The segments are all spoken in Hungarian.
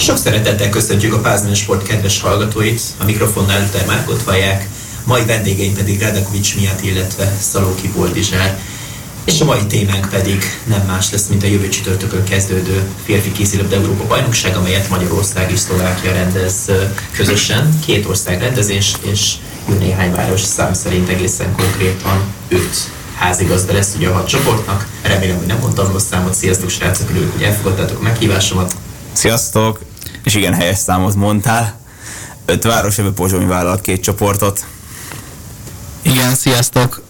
Sok szeretettel köszöntjük a Pázmány Sport kedves hallgatóit, a mikrofonnál Luther Márkot vallják, mai vendégeim pedig Radakovics miatt, illetve Szalóki Boldizsár. És a mai témánk pedig nem más lesz, mint a jövő csütörtökön kezdődő férfi kézilabda Európa bajnokság, amelyet Magyarország és Szlovákia rendez közösen. Két ország rendezés, és jó néhány város szám szerint egészen konkrétan öt házigazda lesz ugye a hat csoportnak. Remélem, hogy nem mondtam rossz számot. Sziasztok, srácok, örülök, hogy elfogadtátok a meghívásomat. Sziasztok! És igen, helyes számot mondtál. Öt város, ebből Pozsony vállalt két csoportot. Igen, sziasztok!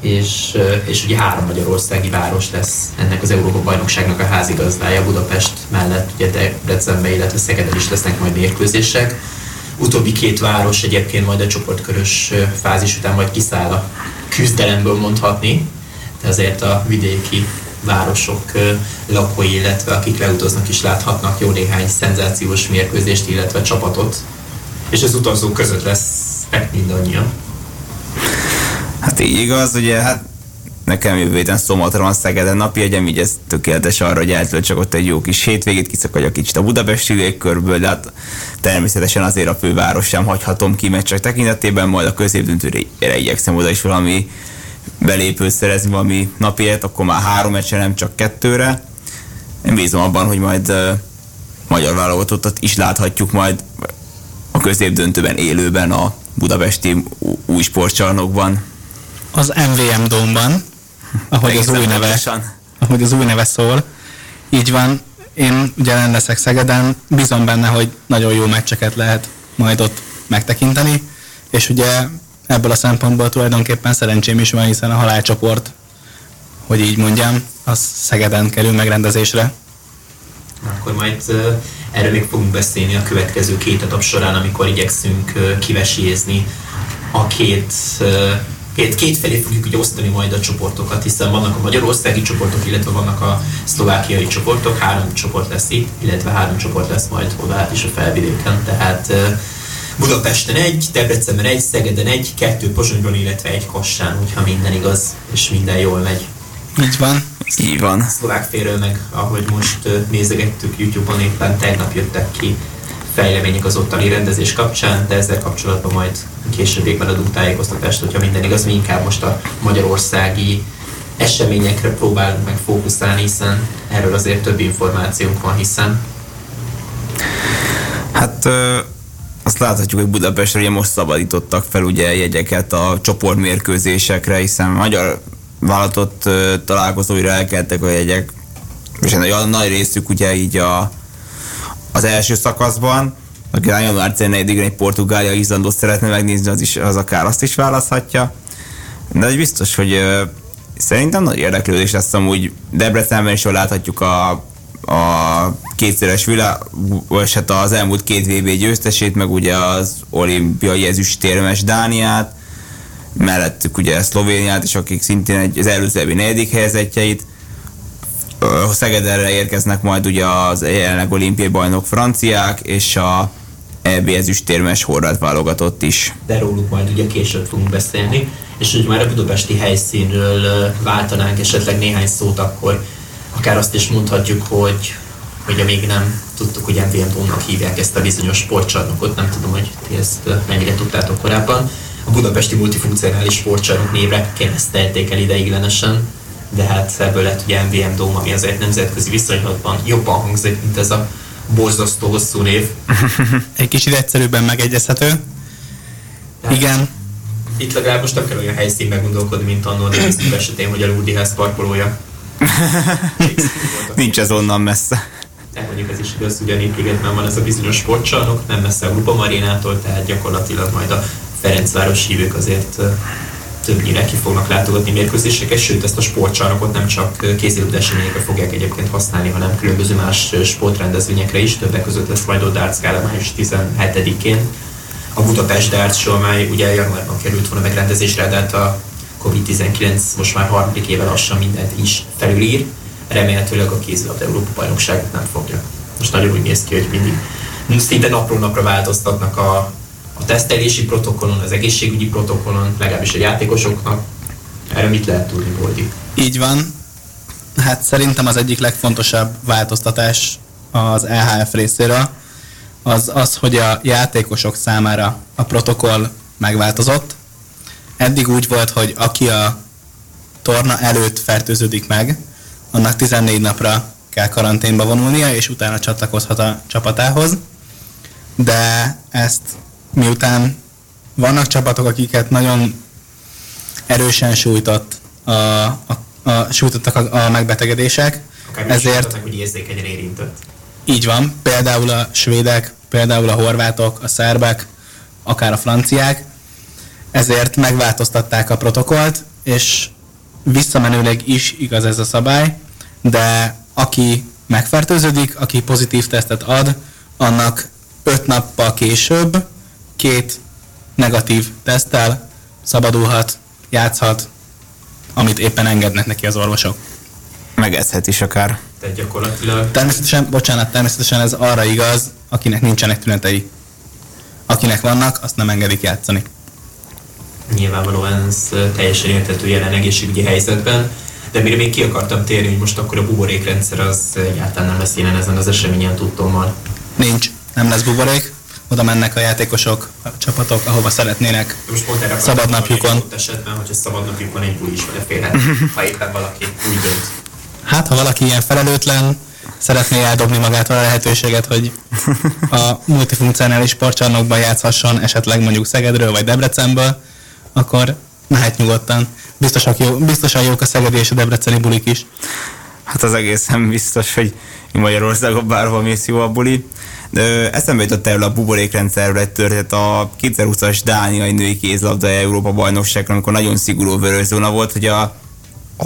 És, és ugye három magyarországi város lesz ennek az Európa bajnokságnak a házigazdája. Budapest mellett ugye Debrecenben, illetve Szegeden is lesznek majd mérkőzések. Utóbbi két város egyébként majd a csoportkörös fázis után majd kiszáll a küzdelemből mondhatni, de azért a vidéki városok lakói, illetve akik leutaznak is láthatnak jó néhány szenzációs mérkőzést, illetve csapatot. És az utazók között lesznek mindannyian. Hát így igaz, ugye, hát nekem jövő héten Szomatra van Szegeden napi egyem, így ez tökéletes arra, hogy eltölt csak ott egy jó kis hétvégét, kiszakadjak kicsit a budapesti légkörből, de hát természetesen azért a főváros sem hagyhatom ki csak tekintetében, majd a középdöntőre igyekszem oda is valami belépőt szerezni, valami napiért, akkor már három meccse, nem csak kettőre. Én bízom abban, hogy majd uh, magyar válogatottat is láthatjuk majd a középdöntőben élőben a budapesti új sportcsarnokban. Az MVM Dómban, ahogy az új neve, ahogy az új neve szól. Így van, én ugye leszek Szegeden, bízom benne, hogy nagyon jó meccseket lehet majd ott megtekinteni, és ugye ebből a szempontból tulajdonképpen szerencsém is van, hiszen a halálcsoport, hogy így mondjam, az Szegeden kerül megrendezésre. Akkor majd erről még fogunk beszélni a következő két etap során, amikor igyekszünk kivesézni a két két, két felé fogjuk ugye osztani majd a csoportokat, hiszen vannak a magyarországi csoportok, illetve vannak a szlovákiai csoportok, három csoport lesz itt, illetve három csoport lesz majd oda is a felvidéken, tehát Budapesten egy, Debrecenben egy, Szegeden egy, kettő Pozsonyban, illetve egy Kassán, hogyha minden igaz, és minden jól megy. Így van. Így van. Szlovák félről meg, ahogy most nézegettük YouTube-on, éppen tegnap jöttek ki fejlemények az ottani rendezés kapcsán, de ezzel kapcsolatban majd későbbiekben adunk tájékoztatást, hogyha minden igaz, mi inkább most a magyarországi eseményekre próbálunk meg fókuszálni, hiszen erről azért több információnk van, hiszen. Hát azt láthatjuk, hogy Budapestre ugye most szabadítottak fel ugye jegyeket a csoportmérkőzésekre, hiszen magyar vállalatot találkozóira elkeltek a jegyek, és a nagy részük ugye így a, az első szakaszban, aki a január 14 egy Portugália, Izlandot szeretne megnézni, az, is, az akár azt is választhatja. De egy biztos, hogy szerintem nagy érdeklődés lesz amúgy Debrecenben is jól láthatjuk a a kétszeres világ, vagy hát az elmúlt két VB győztesét, meg ugye az olimpiai ezüstérmes Dániát, mellettük ugye Szlovéniát, és akik szintén egy, az előzőbbi negyedik helyezettjeit. Szegederre érkeznek majd ugye az jelenleg olimpiai bajnok franciák, és a EB ezüstérmes horvát válogatott is. De róluk majd ugye később fogunk beszélni, és hogy már a budapesti helyszínről váltanánk esetleg néhány szót, akkor akár azt is mondhatjuk, hogy hogy még nem tudtuk, hogy MVM Dómnak hívják ezt a bizonyos sportcsarnokot, nem tudom, hogy ti ezt mennyire tudtátok korábban. A budapesti multifunkcionális sportcsarnok névre keresztelték el ideiglenesen, de hát ebből lett ugye MVM Dóm, ami azért nemzetközi viszonylatban jobban hangzik, mint ez a borzasztó hosszú név. Egy kicsit egyszerűbben megegyezhető. Tehát Igen. Itt legalább most nem kell olyan helyszín meggondolkodni, mint annól esetén, hogy a Lurdi ház parkolója Nincs ez onnan messze. De mondjuk ez is igaz, ugye Népligetben van ez a bizonyos sportcsarnok, nem messze a Grupa Marinától, tehát gyakorlatilag majd a Ferencváros hívők azért többnyire ki fognak látogatni mérkőzéseket, sőt ezt a sportcsarnokot nem csak kézilabda fogják egyébként használni, hanem különböző más sportrendezvényekre is, többek között lesz majd a Darts Gala május 17-én. A Budapest Darts Show, amely ugye januárban került volna megrendezésre, de hát a Covid-19 most már harmadik éve lassan mindent is felülír, remélhetőleg a kézilabda Európa bajnokságot nem fogja. Most nagyon úgy néz ki, hogy mindig szinte napról napra változtatnak a, a tesztelési protokollon, az egészségügyi protokollon, legalábbis a játékosoknak. Erre mit lehet tudni, Boldi? Így van. Hát szerintem az egyik legfontosabb változtatás az EHF részéről, az az, hogy a játékosok számára a protokoll megváltozott. Eddig úgy volt, hogy aki a torna előtt fertőződik meg, annak 14 napra kell karanténba vonulnia, és utána csatlakozhat a csapatához. De ezt miután vannak csapatok, akiket nagyon erősen sújtott a, a, a, sújtottak a, a megbetegedések, Akár ezért... hogy érzékenyen érintett. Így van, például a svédek, például a horvátok, a szerbek, akár a franciák, ezért megváltoztatták a protokollt, és visszamenőleg is igaz ez a szabály, de aki megfertőződik, aki pozitív tesztet ad, annak öt nappal később két negatív teszttel szabadulhat, játszhat, amit éppen engednek neki az orvosok. Megezhet is akár. Tehát gyakorlatilag... Természetesen, bocsánat, természetesen ez arra igaz, akinek nincsenek tünetei. Akinek vannak, azt nem engedik játszani. Nyilvánvalóan ez teljesen értető jelen egészségügyi helyzetben. De mire még ki akartam térni, hogy most akkor a buborékrendszer az egyáltalán nem lesz jelen ezen az eseményen tudtommal. Nincs, nem lesz buborék. Oda mennek a játékosok, a csapatok, ahova szeretnének. most pont erre szabad napjukon. esetben, hogyha szabad napjukon egy buli is beleférhet, ha éppen valaki úgy dönt. Hát, ha valaki ilyen felelőtlen, szeretné eldobni magát a lehetőséget, hogy a multifunkcionális sportcsarnokban játszhasson, esetleg mondjuk Szegedről vagy Debrecenből, akkor mehet nyugodtan. Biztosan, jó, biztosan jók a szegedi és a debreceni bulik is. Hát az egészen biztos, hogy Magyarországon bárhol mész jó a buli. De eszembe jutott erről a buborékrendszerről egy történet a 2020-as Dániai női kézlabda Európa bajnokságon, amikor nagyon szigorú vöröszóna volt, hogy a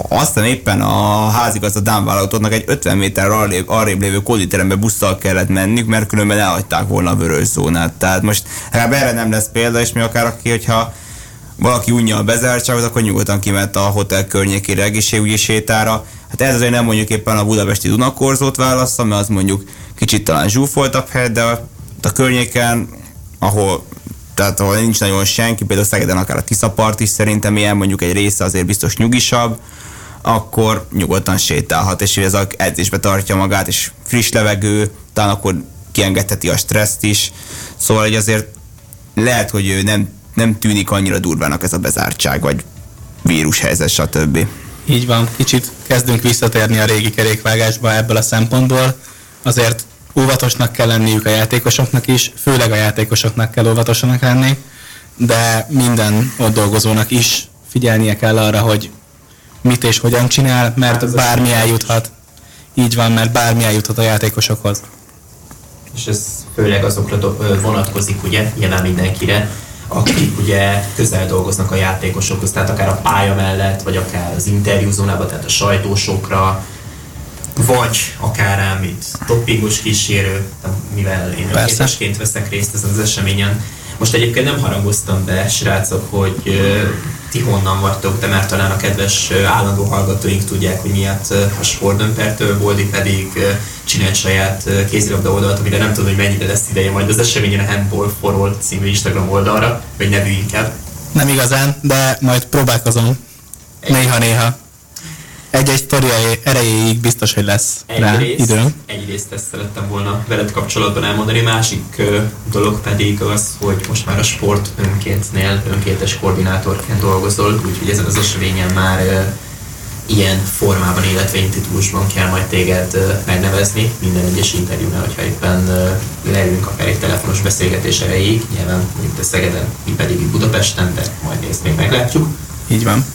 aztán éppen a házigazda Dán vállalatodnak egy 50 méter arrébb, arrébb lévő koditerembe busszal kellett menniük, mert különben elhagyták volna a vörös zónát. Tehát most erre nem lesz példa, és mi akár aki, hogyha valaki unja a bezártságot, akkor nyugodtan kiment a hotel környékére egészségügyi sétára. Hát ez azért nem mondjuk éppen a budapesti Dunakorzót válaszol, mert az mondjuk kicsit talán zsúfoltabb hely, de a környéken, ahol tehát ahol nincs nagyon senki, például Szegeden akár a Tiszapart is szerintem ilyen, mondjuk egy része azért biztos nyugisabb, akkor nyugodtan sétálhat, és ez az edzésbe tartja magát, és friss levegő, talán akkor kiengedheti a stresszt is, szóval hogy azért lehet, hogy ő nem nem tűnik annyira durvának ez a bezártság, vagy vírushelyzet, stb. Így van, kicsit kezdünk visszatérni a régi kerékvágásba ebből a szempontból. Azért óvatosnak kell lenniük a játékosoknak is, főleg a játékosoknak kell óvatosnak lenni, de minden ott dolgozónak is figyelnie kell arra, hogy mit és hogyan csinál, mert hát bármi eljuthat. Így van, mert bármi eljuthat a játékosokhoz. És ez főleg azokra vonatkozik, ugye, nyilván mindenkire, akik ugye közel dolgoznak a játékosokhoz, tehát akár a pálya mellett, vagy akár az interjúzónában, tehát a sajtósokra, vagy akár ám itt toppingos kísérő, mivel én önkéntesként veszek részt ezen az eseményen. Most egyébként nem harangoztam be, srácok, hogy uh, ti honnan vagytok, de már talán a kedves uh, állandó hallgatóink tudják, hogy miatt uh, a sportdömpertől, Boldi pedig uh, csinált saját kézilabda oldalt, amire nem tudom, hogy mennyire lesz ideje majd az eseményen a Handball for All című Instagram oldalra, vagy nevű inkább. Nem igazán, de majd próbálkozom. Néha-néha. Egy-egy sztori erejéig biztos, hogy lesz egy rá rész, időm. Egyrészt ezt szerettem volna veled kapcsolatban elmondani, másik dolog pedig az, hogy most már a sport önkéntnél önkéntes koordinátorként dolgozol, úgyhogy ezen az eseményen már ilyen formában, illetve intitúlusban kell majd téged megnevezni minden egyes interjúnál, hogyha éppen leülünk akár egy telefonos beszélgetés erejéig, nyilván mint a Szegeden, mi pedig Budapesten, de majd nézd még meglátjuk. Így van.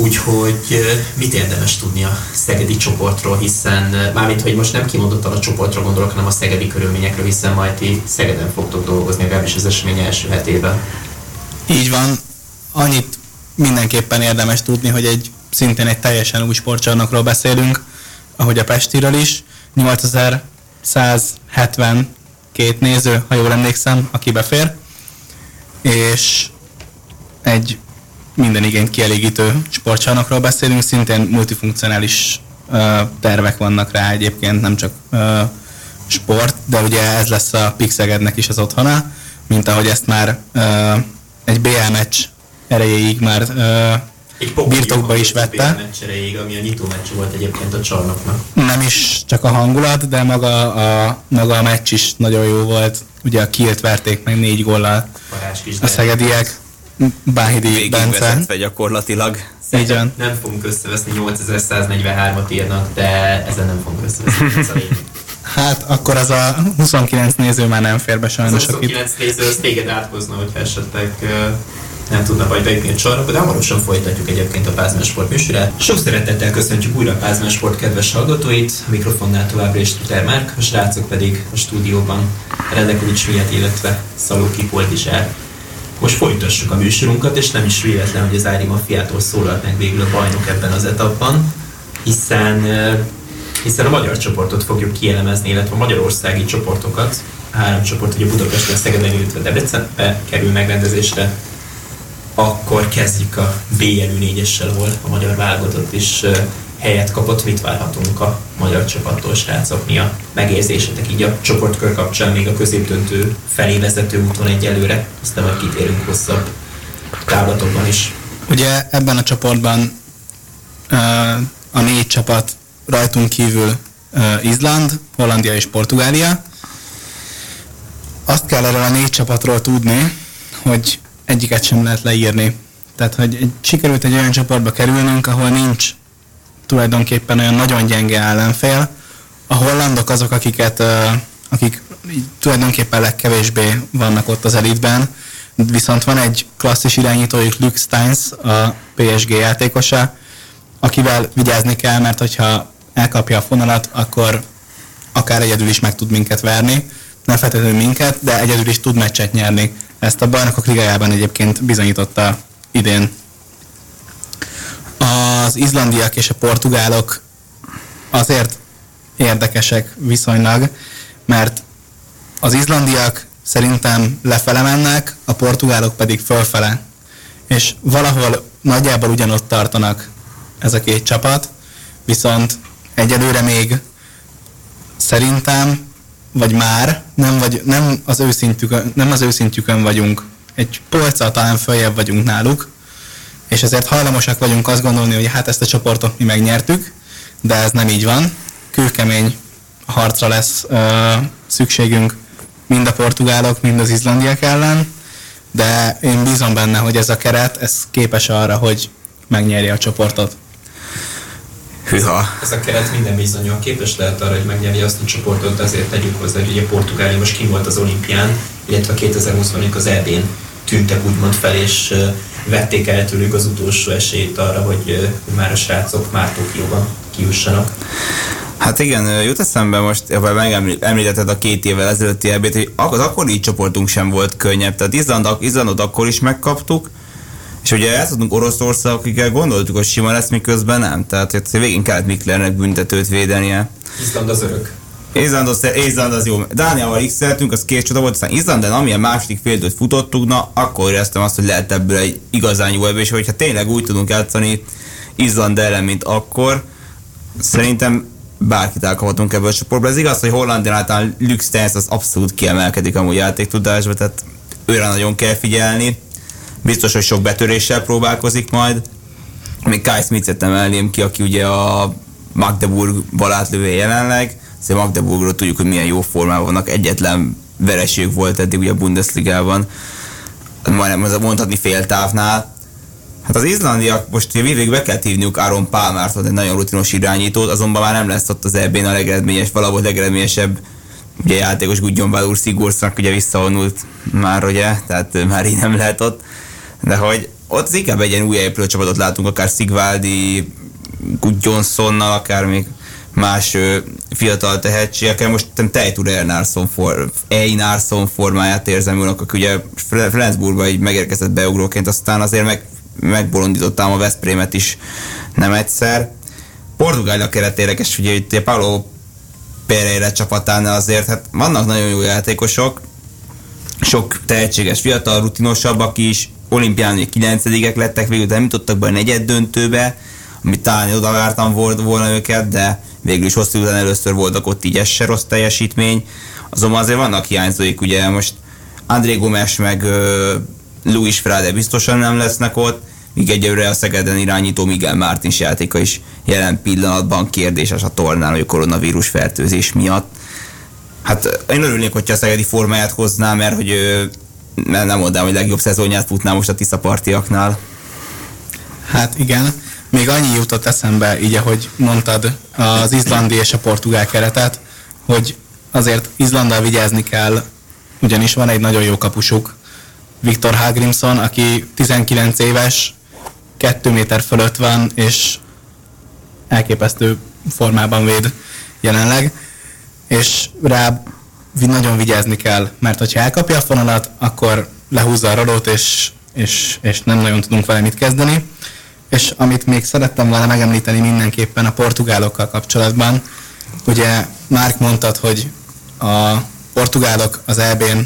Úgyhogy mit érdemes tudni a szegedi csoportról, hiszen mármint, hogy most nem kimondottan a csoportra gondolok, hanem a szegedi körülményekről, hiszen majd ti Szegeden fogtok dolgozni, legalábbis az esemény első hetében. Így van. Annyit mindenképpen érdemes tudni, hogy egy szintén egy teljesen új sportcsarnokról beszélünk, ahogy a Pestiről is. 8172 néző, ha jól emlékszem, aki befér, és egy minden igényt kielégítő sportcsarnokról beszélünk, szintén multifunkcionális tervek vannak rá egyébként, nem csak sport, de ugye ez lesz a Pixegednek is az otthona, mint ahogy ezt már egy BL meccs erejéig már birtokba is vette. Meccsereig, ami a nyitó meccs volt egyébként a csarnoknak. Nem is csak a hangulat, de maga a, maga a meccs is nagyon jó volt. Ugye a kilt verték meg négy góllal a szegediek. Báhidi Bence. gyakorlatilag. Van. Nem fogunk összeveszni, 8143-at írnak, de ezen nem fogunk összeveszni, ez Hát akkor az a 29 néző már nem fér be sajnos. Az 29 akit... néző az téged áthozna, hogyha esetleg nem tudna vagy bejutni a csarnokba, de hamarosan folytatjuk egyébként a Pázmán Sport műsorát. Sok szeretettel köszöntjük újra a Pázmán Sport kedves hallgatóit, a mikrofonnál továbbra is Tuter Márk, a srácok pedig a stúdióban Redekovics miatt, illetve Szalóki Poldizsár. Most folytassuk a műsorunkat, és nem is véletlen, hogy az Ári Mafiától szólalt meg végül a bajnok ebben az etapban, hiszen hiszen a magyar csoportot fogjuk kielemezni, illetve a magyarországi csoportokat. Három csoport, ugye Budapesten, Szegeden, illetve Debrecenbe kerül megrendezésre. Akkor kezdjük a BLU 4-essel, ahol a magyar válogatott is helyet kapott. Mit várhatunk a magyar csapattól, srácok? Mi a megérzésetek így a csoportkör kapcsán, még a középdöntő felé vezető úton egyelőre? Aztán majd kitérünk hosszabb távlatokban is. Ugye ebben a csoportban a négy csapat rajtunk kívül Izland, Hollandia és Portugália. Azt kell erről a négy csapatról tudni, hogy egyiket sem lehet leírni. Tehát, hogy sikerült egy olyan csoportba kerülnünk, ahol nincs tulajdonképpen olyan nagyon gyenge ellenfél. A hollandok azok, akiket, akik tulajdonképpen legkevésbé vannak ott az elitben, viszont van egy klasszis irányítójuk, Luke Steins, a PSG játékosa, akivel vigyázni kell, mert hogyha elkapja a fonalat, akkor akár egyedül is meg tud minket verni, nem feltétlenül minket, de egyedül is tud meccset nyerni. Ezt a bajnokok ligájában egyébként bizonyította idén. Az izlandiak és a portugálok azért érdekesek viszonylag, mert az izlandiak szerintem lefele mennek, a portugálok pedig fölfele. És valahol nagyjából ugyanott tartanak ez a két csapat, viszont egyelőre még szerintem, vagy már nem, vagy, nem, az őszintjükön, nem az őszintjükön vagyunk. Egy polccal talán följebb vagyunk náluk, és ezért hajlamosak vagyunk azt gondolni, hogy hát ezt a csoportot mi megnyertük, de ez nem így van. Kőkemény harcra lesz ö, szükségünk mind a portugálok, mind az izlandiak ellen, de én bízom benne, hogy ez a keret, ez képes arra, hogy megnyerje a csoportot. Hűha. Ez a keret minden bizonyal képes lehet arra, hogy megnyerje azt a csoportot, azért tegyük hozzá, hogy ugye Portugália most kim volt az olimpián, illetve 2020-ban az EB-n tűntek úgymond fel, és vették el tőlük az utolsó esélyt arra, hogy már a srácok már Tokióban kiussanak. Hát igen, jut eszembe most, ha megemlítetted a két évvel ezelőtti ebét, hogy az akkori csoportunk sem volt könnyebb. Tehát Izland, Izlandot akkor is megkaptuk, és ugye el tudunk Oroszország, akikkel gondoltuk, hogy sima lesz, miközben nem. Tehát hogy végén kellett Miklernek büntetőt védenie. Izland az örök. Izland az, Izland az jó. Dániával x az két csoda volt, aztán Izlanden, amilyen második fél futottuk, na akkor éreztem azt, hogy lehet ebből egy igazán jó ebből, és hogyha tényleg úgy tudunk játszani Izland ellen, mint akkor, szerintem bárkit elkaphatunk ebből a csoportból. Ez igaz, hogy Hollandián általán Lux az abszolút kiemelkedik amúgy játéktudásba, tehát őre nagyon kell figyelni biztos, hogy sok betöréssel próbálkozik majd. Még Kai Smith-et emelném ki, aki ugye a Magdeburg balátlövő jelenleg. Szóval Magdeburgról tudjuk, hogy milyen jó formában vannak. Egyetlen vereség volt eddig ugye a Bundesligában. Majdnem az mondhatni fél távnál. Hát az izlandiak most végig be kell hívniuk Aaron Palmert, egy nagyon rutinos irányítót, azonban már nem lesz ott az eb a legeredményes, valahol legeredményesebb ugye játékos Gudjon Valur Sigurdsnak ugye visszavonult már, ugye, tehát már így nem lehet ott de hogy ott inkább egy ilyen új épülő csapatot látunk, akár Sigvaldi, Johnsonnal, akár még más ö, fiatal tehetségekkel. Most Tejtur Einarsson, for, Einarsson formáját érzem úrnak, aki ugye Flensburgba egy megérkezett beugróként, aztán azért meg, megbolondítottam a Veszprémet is nem egyszer. Portugália keret érdekes, ugye itt Paulo Pereira csapatánál azért, hát vannak nagyon jó játékosok, sok tehetséges fiatal, rutinosabbak is, olimpián 9 lettek, végül nem jutottak be a negyed döntőbe, amit talán oda vártam volna őket, de végül is hosszú után először voltak ott így ez se rossz teljesítmény. Azonban azért vannak hiányzóik, ugye most André Gomes meg uh, Luis Frade biztosan nem lesznek ott, míg egyelőre a Szegeden irányító Miguel Mártins játéka is jelen pillanatban kérdéses a tornán, hogy a koronavírus fertőzés miatt. Hát én örülnék, hogyha a Szegedi formáját hozná, mert hogy mert nem mondám, hogy legjobb szezonját futná most a Tisza partiaknál. Hát igen, még annyi jutott eszembe, így ahogy mondtad, az izlandi és a portugál keretet, hogy azért Izlandal vigyázni kell, ugyanis van egy nagyon jó kapusuk, Viktor Hagrimson, aki 19 éves, 2 méter fölött van, és elképesztő formában véd jelenleg, és rá nagyon vigyázni kell, mert hogyha elkapja a fonalat, akkor lehúzza a radót, és, és, és nem nagyon tudunk vele mit kezdeni. És amit még szerettem volna megemlíteni mindenképpen a portugálokkal kapcsolatban, ugye Márk mondtad, hogy a portugálok az EB-n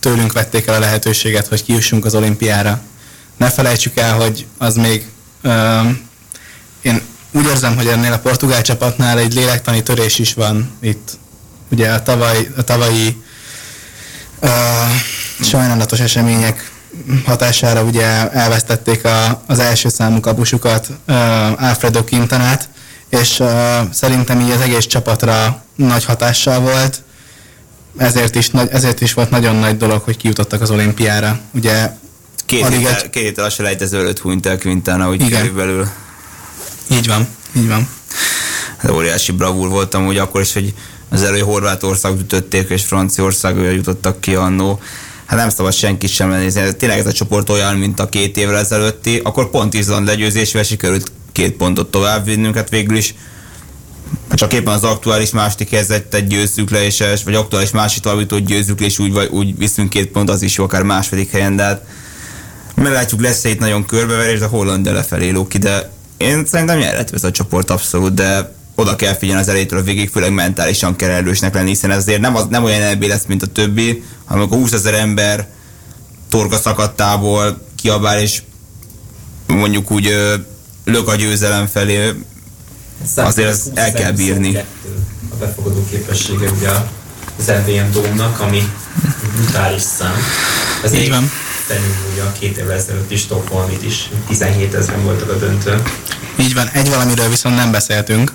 tőlünk vették el a lehetőséget, hogy kiussunk az olimpiára. Ne felejtsük el, hogy az még ö, én úgy érzem, hogy ennél a portugál csapatnál egy lélektani törés is van itt. Ugye a, tavaly, a tavalyi ö, sajnálatos események hatására ugye elvesztették a, az első számú kapusukat, Alfredo Quintanát, és szerintem így az egész csapatra nagy hatással volt, ezért is, ezért is volt nagyon nagy dolog, hogy kijutottak az olimpiára. Ugye Két héttel, egy... két héttel a selejtező előtt hunyt el Quintana, úgy Igen. körülbelül. Így van, így van. Ez óriási bravúr voltam, hogy akkor is, hogy az elő Horvátország ütötték, és Franciaország jutottak ki annó hát nem szabad senki sem lenézni. Tényleg ez a csoport olyan, mint a két évvel ezelőtti, akkor pont Izland legyőzésvel sikerült két pontot tovább vinnünk, hát végül is csak éppen az aktuális második helyzetet győzzük le, és, vagy aktuális másik továbbítót győzzük le, és úgy, vagy, úgy viszünk két pont, az is jó, akár második helyen, de hát meglátjuk, lesz egy nagyon körbeverés, a Hollandia lefelé ló ki, de én szerintem nyerhető ez a csoport abszolút, de oda kell figyelni az elejétől a végig, főleg mentálisan kell erősnek lenni, hiszen ezért nem, az, nem olyan NB lesz, mint a többi, hanem akkor 20 ezer ember torka szakadtából kiabál, és mondjuk úgy lök a győzelem felé, azért ezt el kell bírni. A befogadó képessége ugye az MVM Dómnak, ami brutális szám. Ez Így van. Ugye a két évvel ezelőtt is Stockholmit is, 17 ezeren voltak a döntő. Így van, egy valamiről viszont nem beszéltünk,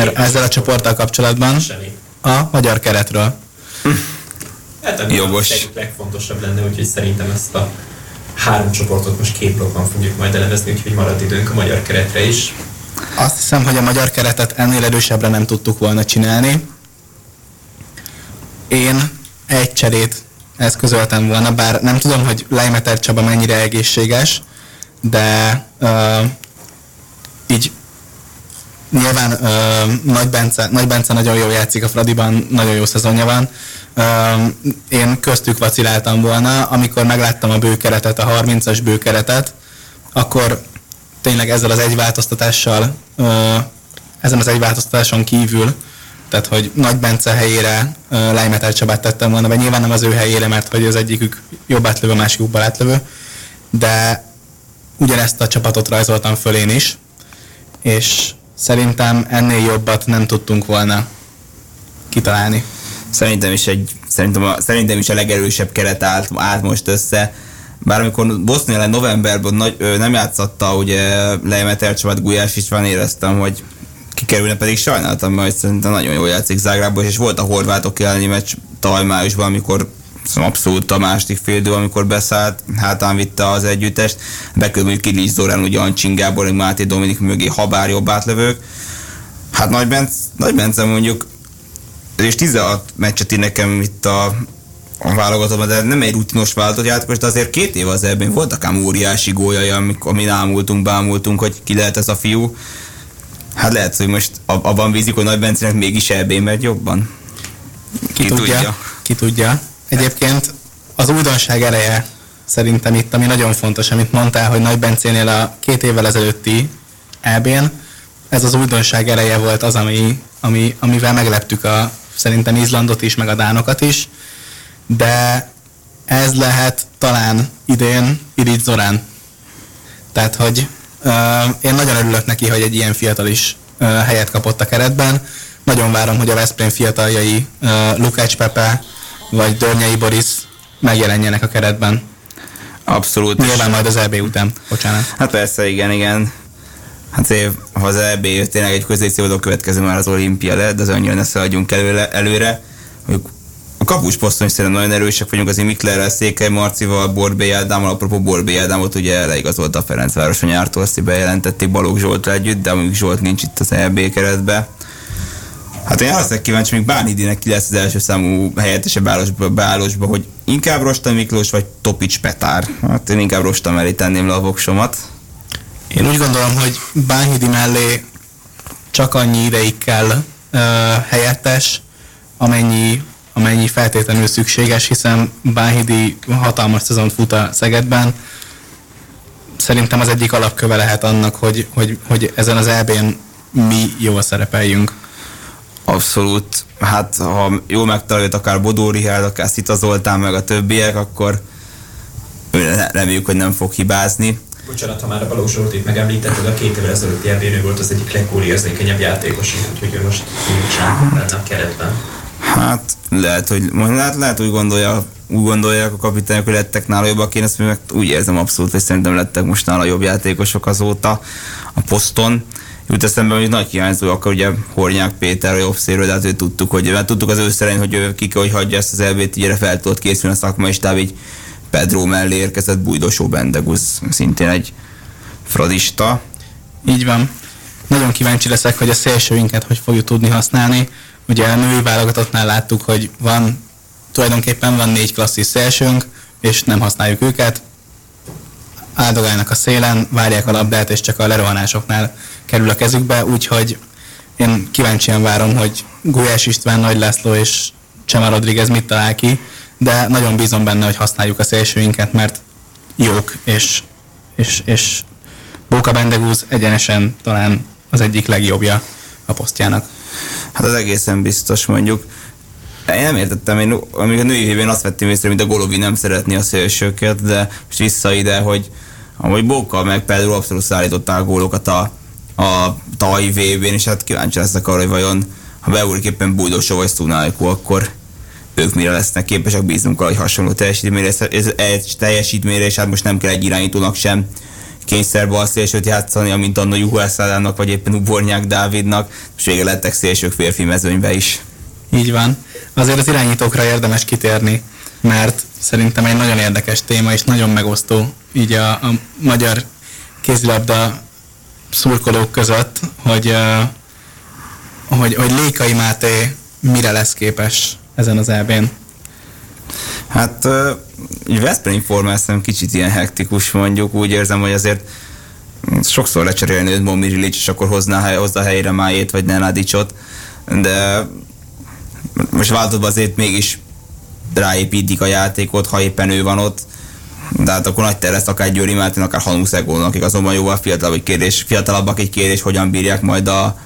Er, ezzel a csoporttal kapcsolatban Semmi. a magyar keretről. Hát ami Jogos. a legfontosabb lenne, úgyhogy szerintem ezt a három csoportot most két blokkban fogjuk majd elemezni, úgyhogy marad időnk a magyar keretre is. Azt hiszem, hogy a magyar keretet ennél erősebbre nem tudtuk volna csinálni. Én egy cserét eszközöltem volna, bár nem tudom, hogy Leimeter Csaba mennyire egészséges, de uh, így Nyilván uh, Nagy, Bence, Nagy Bence nagyon jól játszik a Fradiban, nagyon jó szezonja van. Uh, én köztük vaciláltam volna, amikor megláttam a bőkeretet, a 30-as bőkeretet, akkor tényleg ezzel az egy változtatással, uh, ezen az egy változtatáson kívül, tehát hogy Nagy Bence helyére Leimeter Csabát tettem volna, vagy nyilván nem az ő helyére, mert hogy az egyikük jobb átlövő, a másik jobb átlövő, de ugyanezt a csapatot rajzoltam föl én is, és Szerintem ennél jobbat nem tudtunk volna kitalálni. Szerintem is, egy, szerintem, a, szerintem is a legerősebb keret állt, állt most össze. Bár amikor Bosznia ellen novemberben nagy, ö, nem játszotta ugye Leimet Csabát Gulyás van éreztem, hogy kikerülne, pedig sajnáltam, mert szerintem nagyon jól játszik Zágrából, és volt a horvátok elleni meccs tavaly májusban, amikor abszolút a második fél amikor beszállt, hátán vitte az együttest, bekülönböző Kilics Zorán, ugye Ancsin Gábor, Máté Dominik mögé habár jobb átlövők. Hát Nagy, Bence, Nagy Bence mondjuk, és 16 meccset nekem itt a, a válogatóban, de nem egy rutinos válogatott játékos, de azért két év az ebben voltak ám óriási gólyai, amikor mi ámultunk, bámultunk, hogy ki lehet ez a fiú. Hát lehet, hogy most abban bízik, hogy Nagy Bencenek mégis ebben megy jobban. Ki, ki tudja, tudja. Ki tudja. Egyébként az újdonság ereje szerintem itt, ami nagyon fontos, amit mondtál, hogy Nagy Bencénél a két évvel ezelőtti EB-n, ez az újdonság ereje volt az, ami, ami, amivel megleptük a, szerintem Izlandot is, meg a Dánokat is, de ez lehet talán idén Iric Zorán. Tehát, hogy uh, én nagyon örülök neki, hogy egy ilyen fiatal is uh, helyet kapott a keretben. Nagyon várom, hogy a Veszprém fiataljai uh, Lukács Pepe, vagy Dörnyei Boris megjelenjenek a keretben. Abszolút. Nyilván majd az EB után, bocsánat. Hát persze, igen, igen. Hát év, ha az EB tényleg egy középszívódó következő már az olimpia lett, de az annyira ne szaladjunk előre. előre. A kapus poszton is szerintem nagyon erősek vagyunk, azért Miklerrel, Székely Marcival, Borbé Ádámmal, apropó Borbé Ádámot ugye leigazolta a Ferencváros a nyártól, azt bejelentették Balogh Zsoltra együtt, de amíg Zsolt nincs itt az EB keretbe. Hát én azt kíváncsi, még Bánhidinek ki lesz az első számú helyettese beállósba, hogy inkább Rosta Miklós vagy Topics Petár. Hát én inkább Rosta mellé tenném le a voksomat. Én úgy gondolom, hogy Bánhidi mellé csak annyi ideig kell uh, helyettes, amennyi, amennyi feltétlenül szükséges, hiszen Bánhidi hatalmas szezont fut a Szegedben. Szerintem az egyik alapköve lehet annak, hogy, hogy, hogy ezen az EB-n mi jól szerepeljünk. Abszolút. Hát ha jól megtaláljuk akár Bodó Rihárd, akár Szita Zoltán, meg a többiek, akkor reméljük, hogy nem fog hibázni. Bocsánat, ha már a Balogh Zsoltit megemlítetted, a két évvel ezelőtti ebénő volt az egyik érzékenyebb játékos, úgyhogy ő most nincsen benne a keretben. Hát lehet, hogy lehet, lehet úgy gondolja, úgy gondolják a kapitányok, hogy lettek nála jobbak, én ezt meg úgy érzem abszolút, hogy szerintem lettek most nála jobb játékosok azóta a poszton. Jut eszembe, hogy nagy hiányzó, akkor ugye Hornyák Péter a jobb szélről, de hát ő tudtuk, hogy mert tudtuk az őszerén, hogy ő ki hogy hagyja ezt az elvét, így fel tudott készülni a szakmai stáb, így Pedro mellé érkezett Bújdosó Bendeguz, szintén egy fradista. Így van. Nagyon kíváncsi leszek, hogy a szélsőinket hogy fogjuk tudni használni. Ugye a női válogatottnál láttuk, hogy van, tulajdonképpen van négy klasszis szélsőnk, és nem használjuk őket. Áldogálnak a szélen, várják a labdát, és csak a lerohanásoknál kerül a kezükbe, úgyhogy én kíváncsian várom, hogy Gulyás István, Nagy László és Csema Rodriguez mit talál ki, de nagyon bízom benne, hogy használjuk a szélsőinket, mert jók, és, és, és Bóka Bendegúz egyenesen talán az egyik legjobbja a posztjának. Hát az egészen biztos mondjuk. Én nem értettem, én amíg a női évén azt vettem észre, mint a Golovi nem szeretni a szélsőket, de most vissza ide, hogy amúgy Bóka meg például abszolút szállították a gólokat a, a tavalyi vb és hát kíváncsi leszek arra, hogy vajon ha beúrik éppen Bújdosó vagy Szunájkó, akkor ők mire lesznek képesek, bízunk hogy hasonló teljesítményre, ez teljesítményre, és hát most nem kell egy irányítónak sem kényszerbe a szélsőt játszani, amint anna Juhászádának, vagy éppen Ubornyák Dávidnak, és vége lettek szélsők férfi mezőnybe is. Így van. Azért az irányítókra érdemes kitérni, mert szerintem egy nagyon érdekes téma, és nagyon megosztó így a, a magyar kézilabda szurkolók között, hogy, hogy, hogy Lékai Máté mire lesz képes ezen az EB-n? Hát egy Veszprém forma kicsit ilyen hektikus mondjuk, úgy érzem, hogy azért sokszor lecserélni őt Momir és akkor hozná, hozza helyre Májét vagy Nenadicsot, de most változva azért mégis ráépítik a játékot, ha éppen ő van ott, de hát akkor nagy ter lesz akár Győri Mártin, akár Hanusz Egónak, akik azonban jóval fiatalabb egy kérdés, fiatalabbak egy kérdés, hogyan bírják majd a,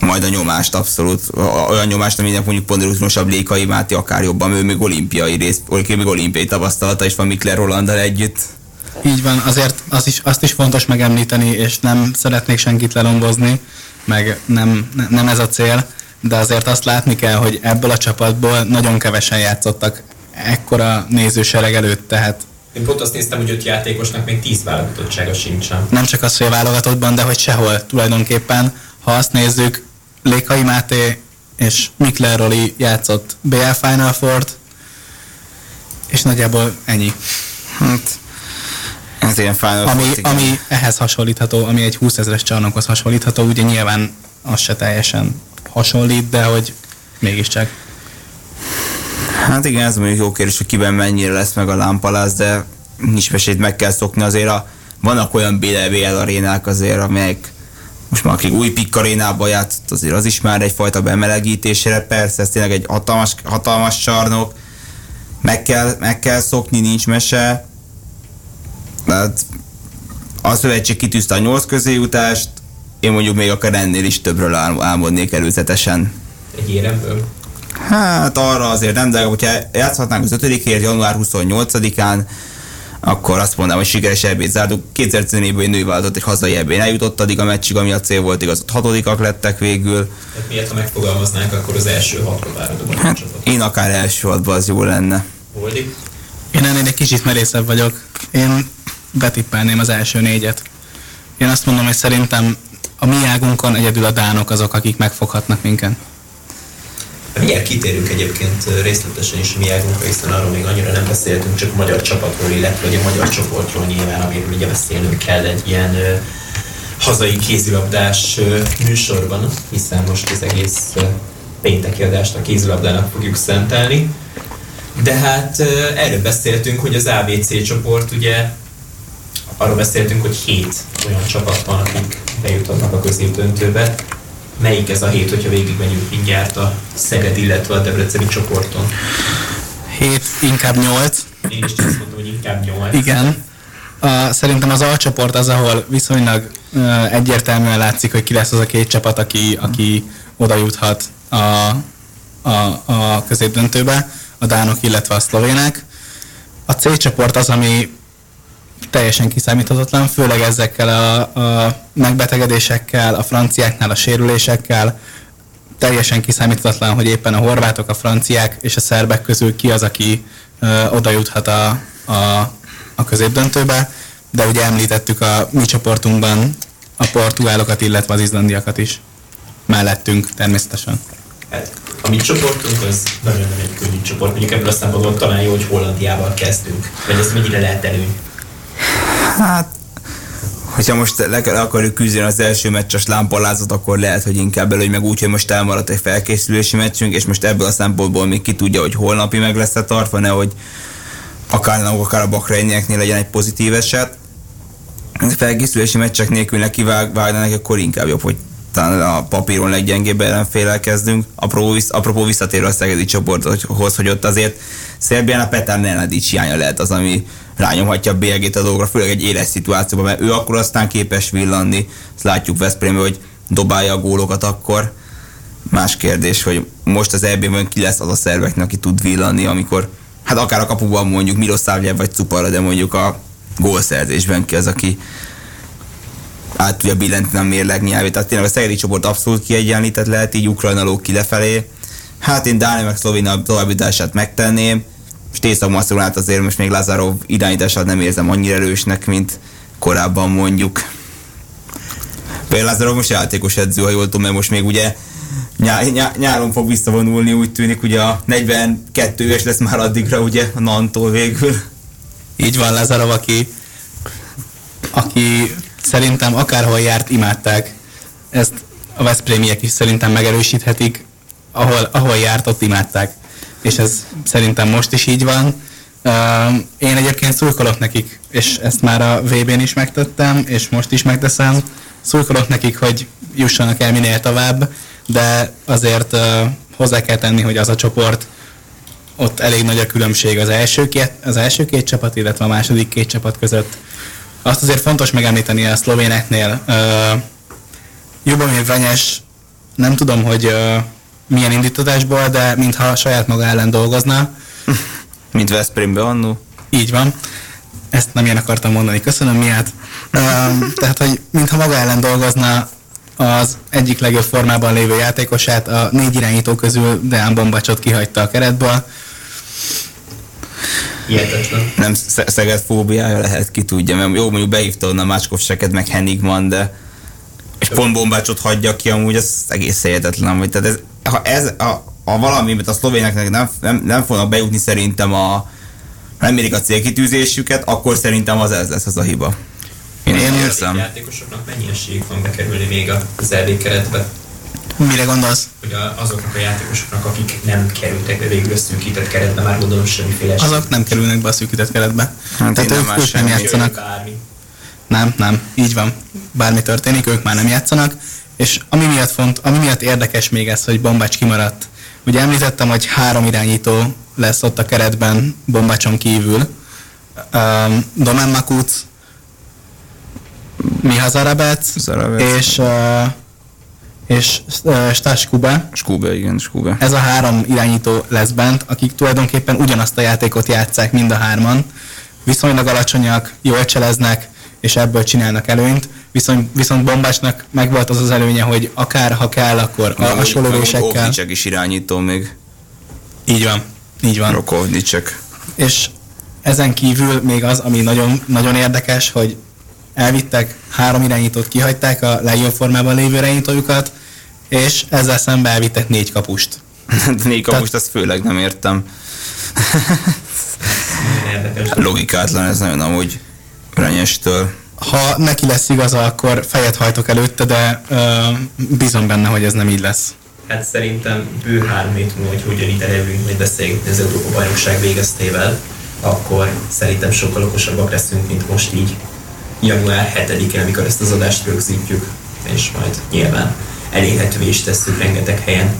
majd a nyomást abszolút, olyan nyomást, aminek mondjuk ponderúznosabb Lékai Máté akár jobban, ő még olimpiai rész, még olimpiai tapasztalata is van Mikler Rolanddal együtt. Így van, azért az is, azt is fontos megemlíteni, és nem szeretnék senkit lelombozni, meg nem, nem ez a cél, de azért azt látni kell, hogy ebből a csapatból nagyon kevesen játszottak ekkora nézősereg előtt, tehát én pont azt néztem, hogy öt játékosnak még tíz válogatottsága sincsen. Nem csak az, hogy a válogatottban, de hogy sehol tulajdonképpen. Ha azt nézzük, Lékai Máté és Mikler Roli játszott BL Final Four-t, és nagyjából ennyi. Hát, ez ilyen Final ami, Fort, ami ehhez hasonlítható, ami egy 20 ezeres csarnokhoz hasonlítható, ugye nyilván az se teljesen hasonlít, de hogy mégiscsak. Hát igen, ez mondjuk jó kérdés, hogy kiben mennyire lesz meg a lámpalász, de nincs mesét meg kell szokni azért a, vannak olyan BL arénák azért, amelyek most már akik új pikkarénába játszott, azért az is már egyfajta bemelegítésre, persze ez tényleg egy hatalmas, hatalmas csarnok, meg kell, meg kell szokni, nincs mese. Hát a szövetség kitűzte a nyolc közéjutást, én mondjuk még akár ennél is többről álmodnék előzetesen. Egy éremből? Hát arra azért nem, de hogyha játszhatnánk az ötödikért január 28-án, akkor azt mondanám, hogy sikeres ebét zártuk. 2014-ből egy női váltott egy hazai ebén eljutott addig a meccsig, ami a cél volt, igaz, ott hatodikak lettek végül. Tehát miért, ha megfogalmaznánk, akkor az első hatba hát, Én akár első hatba az jó lenne. Holdi? Én ennél egy kicsit merészebb vagyok. Én betippelném az első négyet. Én azt mondom, hogy szerintem a mi águnkon egyedül a dánok azok, akik megfoghatnak minket. Mindjárt kitérünk egyébként részletesen is mi águnkra, hiszen arról még annyira nem beszéltünk, csak a magyar csapatról, illetve a magyar csoportról nyilván, amiről ugye beszélnünk kell egy ilyen hazai kézilabdás műsorban, hiszen most az egész pénteki adást a kézilabdának fogjuk szentelni. De hát erről beszéltünk, hogy az ABC csoport ugye arról beszéltünk, hogy hét olyan csapat van, akik bejuthatnak a középdöntőbe. Melyik ez a hét, hogyha végigmegyünk mindjárt a Szeged, illetve a Debreceni csoporton? Hét, inkább nyolc. Én is azt mondom, hogy inkább nyolc. Igen. A, szerintem az alcsoport az, ahol viszonylag uh, egyértelműen látszik, hogy ki lesz az a két csapat, aki, aki oda juthat a, a, a középdöntőbe, a dánok, illetve a szlovének. A C csoport az, ami teljesen kiszámíthatatlan, főleg ezekkel a, a megbetegedésekkel, a franciáknál a sérülésekkel, teljesen kiszámíthatatlan, hogy éppen a horvátok, a franciák és a szerbek közül ki az, aki ö, oda juthat a, a, a középdöntőbe, de ugye említettük a mi csoportunkban a portugálokat, illetve az izlandiakat is. Mellettünk természetesen. Hát, a mi csoportunk az nagyon nem egy könnyű csoport, mondjuk ebből a szempontból talán jó, hogy Hollandiával kezdünk, vagy ez mennyire lehet előny? Hát, hogyha most le, le akarjuk küzdeni az első meccses lámpalázat, akkor lehet, hogy inkább előny meg úgy, hogy most elmaradt egy felkészülési meccsünk, és most ebből a szempontból még ki tudja, hogy holnapi meg lesz-e tartva, nehogy akár akár a Bakreinyieknél legyen egy pozitív eset. Felkészülési meccsek nélkül neki vágnának, akkor inkább jobb, hogy talán a papíron leggyengébb ellenfélel kezdünk. Visz, apropó visszatérő a szegedi csoporthoz, hogy ott azért Szerbián a Petár Nenadic hiánya lehet az, ami rányomhatja a bélyegét a dolgokra, főleg egy éles szituációban, mert ő akkor aztán képes villanni. Ezt látjuk Veszprémben, hogy dobálja a gólokat akkor. Más kérdés, hogy most az EB-ben ki lesz az a szerveknek, aki tud villanni, amikor hát akár a kapuban mondjuk Miroszávjev vagy Cupara, de mondjuk a gólszerzésben ki az, aki át tudja billenteni a mérleg nyelvét. Tehát tényleg a szegedi csoport abszolút kiegyenlített lehet, így Ukrajna ló ki lefelé. Hát én Dánia meg Szlovénia továbbítását megtenném, és észak azért most még Lazarov irányítását nem érzem annyira erősnek, mint korábban mondjuk. Például Lazarov most játékos edző, ha jól tudom, mert most még ugye nyá, nyá, nyáron fog visszavonulni, úgy tűnik, ugye a 42 éves lesz már addigra, ugye a Nantól végül. Így van Lazarov, aki, aki szerintem akárhol járt, imádták. Ezt a Veszprémiek is szerintem megerősíthetik. Ahol, ahol járt, ott imádták. És ez szerintem most is így van. Én egyébként szurkolok nekik, és ezt már a VB-n is megtettem, és most is megteszem. Szurkolok nekik, hogy jussanak el minél tovább, de azért hozzá kell tenni, hogy az a csoport, ott elég nagy a különbség az első két, az első két csapat, illetve a második két csapat között. Azt azért fontos megemlíteni a szlovéneknél. Uh, Jubomir Venyes, nem tudom, hogy uh, milyen indítatásból, de mintha saját maga ellen dolgozna. Mint Veszprémbe annó. Így van. Ezt nem ilyen akartam mondani, köszönöm miatt. Uh, tehát, hogy mintha maga ellen dolgozna az egyik legjobb formában lévő játékosát, a négy irányító közül Deán Bombacsot kihagyta a keretből. Hihetetlen. Nem Szeged fóbiája lehet, ki tudja, mert jó, mondjuk behívta onnan Mácskov Seket, meg Hennigman, de és pont bombácsot hagyja ki, amúgy ez egész hihetetlen. Vagy, tehát ez, ha ez, a, a valami, mert a szlovéneknek nem, nem, nem fognak bejutni szerintem a nem mérik a célkitűzésüket, akkor szerintem az ez lesz az a hiba. Én, én érzem. A játékosoknak mennyi esélyük van bekerülni még az EB keretbe? Mire gondolsz? Hogy a, azoknak a játékosoknak, akik nem kerültek be végül a szűkített keretbe, már gondolom semmiféle esély. Azok nem kerülnek be a szűkített keretbe. Hát Tehát ők, ők nem játszanak. Bármi. Nem, nem, így van. Bármi történik, ők már nem játszanak. És ami miatt, font, ami miatt érdekes még ez, hogy Bombács kimaradt. Ugye említettem, hogy három irányító lesz ott a keretben Bombácson kívül. Um, Domen Makuc, Miha Zarabec, és uh, és uh, Stas Skube. Skube, igen, Skube. Ez a három irányító lesz bent, akik tulajdonképpen ugyanazt a játékot játszák mind a hárman. Viszonylag alacsonyak, jól cseleznek, és ebből csinálnak előnyt. Viszont, viszont Bombásnak megvolt az az előnye, hogy akár ha kell, akkor a hasonló lövésekkel. is irányító még. Így van, így van. Rokovnicek. És ezen kívül még az, ami nagyon, nagyon érdekes, hogy elvittek három irányítót, kihagyták a legjobb formában lévő irányítójukat, és ezzel szemben elvittek négy kapust. négy kapust, azt főleg nem értem. Logikátlan ez nagyon amúgy Renyestől. Ha neki lesz igaza, akkor fejet hajtok előtte, de uh, bízom benne, hogy ez nem így lesz. Hát szerintem bő három hét múlva, hogy ugyanígy elevünk, hogy beszélgetni az Európa Bajnokság végeztével, akkor szerintem sokkal okosabbak leszünk, mint most így január 7-én, amikor ezt az adást rögzítjük, és majd nyilván elérhetővé is tesszük rengeteg helyen.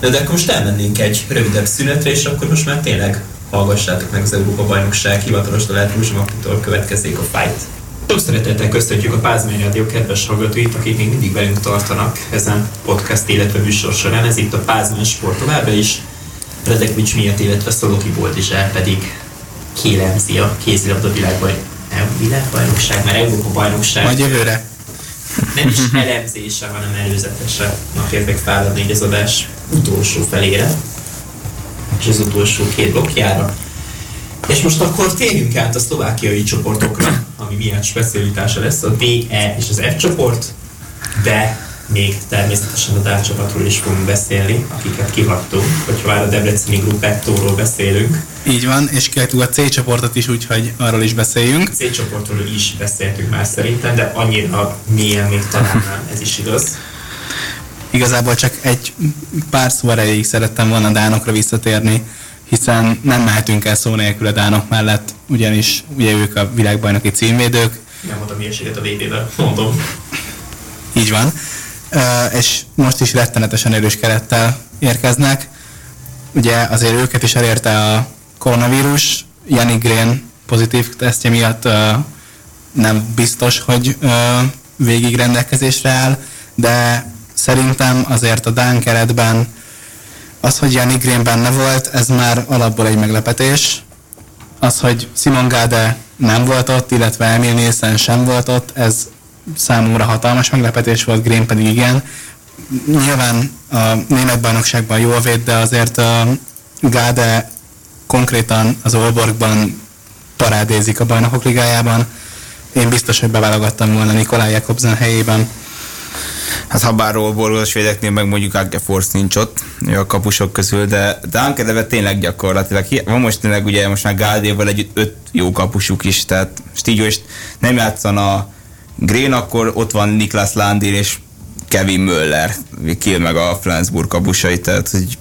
De, de akkor most elmennénk egy rövidebb szünetre, és akkor most már tényleg hallgassátok meg az Európa Bajnokság hivatalos dalát Rúzsamaktól következik a Fight. Sok szeretettel köszöntjük a Pázmány Rádió kedves hallgatóit, akik még mindig velünk tartanak ezen podcast, illetve műsor során. Ez itt a Pázmány Sport továbbra is. Redekvics miatt, illetve Szoloki Boldizsár pedig kélemzi a kézilabda világban világbajnokság, mert Európa bajnokság. Majd jövőre. Nem is elemzése, hanem előzetese napját fáradni az adás utolsó felére, és az utolsó két blokkjára. És most akkor térjünk át a szlovákiai csoportokra, ami milyen specialitása lesz, a D, E és az F csoport, de még természetesen a Dár csapatról is fogunk beszélni, akiket kihagytunk, hogyha már a Debreceni Gruppettóról beszélünk. Így van, és kihagytuk a C csoportot is, úgyhogy arról is beszéljünk. C csoportról is beszéltünk már szerintem, de annyira mélyen még talán nem, ez is igaz. Igazából csak egy pár szó erejéig szerettem volna Dánokra visszatérni, hiszen nem mehetünk el szó nélkül a Dánok mellett, ugyanis ugye ők a világbajnoki címvédők. Nem mondom hülyeséget a vb mondom. Így van és most is rettenetesen erős kerettel érkeznek. Ugye azért őket is elérte a koronavírus, Janik Green pozitív tesztje miatt nem biztos, hogy végig rendelkezésre áll, de szerintem azért a Dán keretben az, hogy Janik Green benne volt, ez már alapból egy meglepetés. Az, hogy Simon Gade nem volt ott, illetve Emil Nielsen sem volt ott, ez számomra hatalmas meglepetés volt, Green pedig igen. Nyilván a német bajnokságban jól véd, de azért a Gáde konkrétan az Olborgban parádézik a bajnokok ligájában. Én biztos, hogy beválogattam volna Nikolaj Jakobsen helyében. Hát ha bár Olborgos védeknél meg mondjuk Force nincs ott a kapusok közül, de, de Ankereve tényleg gyakorlatilag, van most tényleg ugye most már Gáldéval együtt öt jó kapusuk is, tehát Stígyó is nem játszana Green, akkor ott van Niklas Landin és Kevin Möller, kill meg a Flensburg kabusait, tehát hogy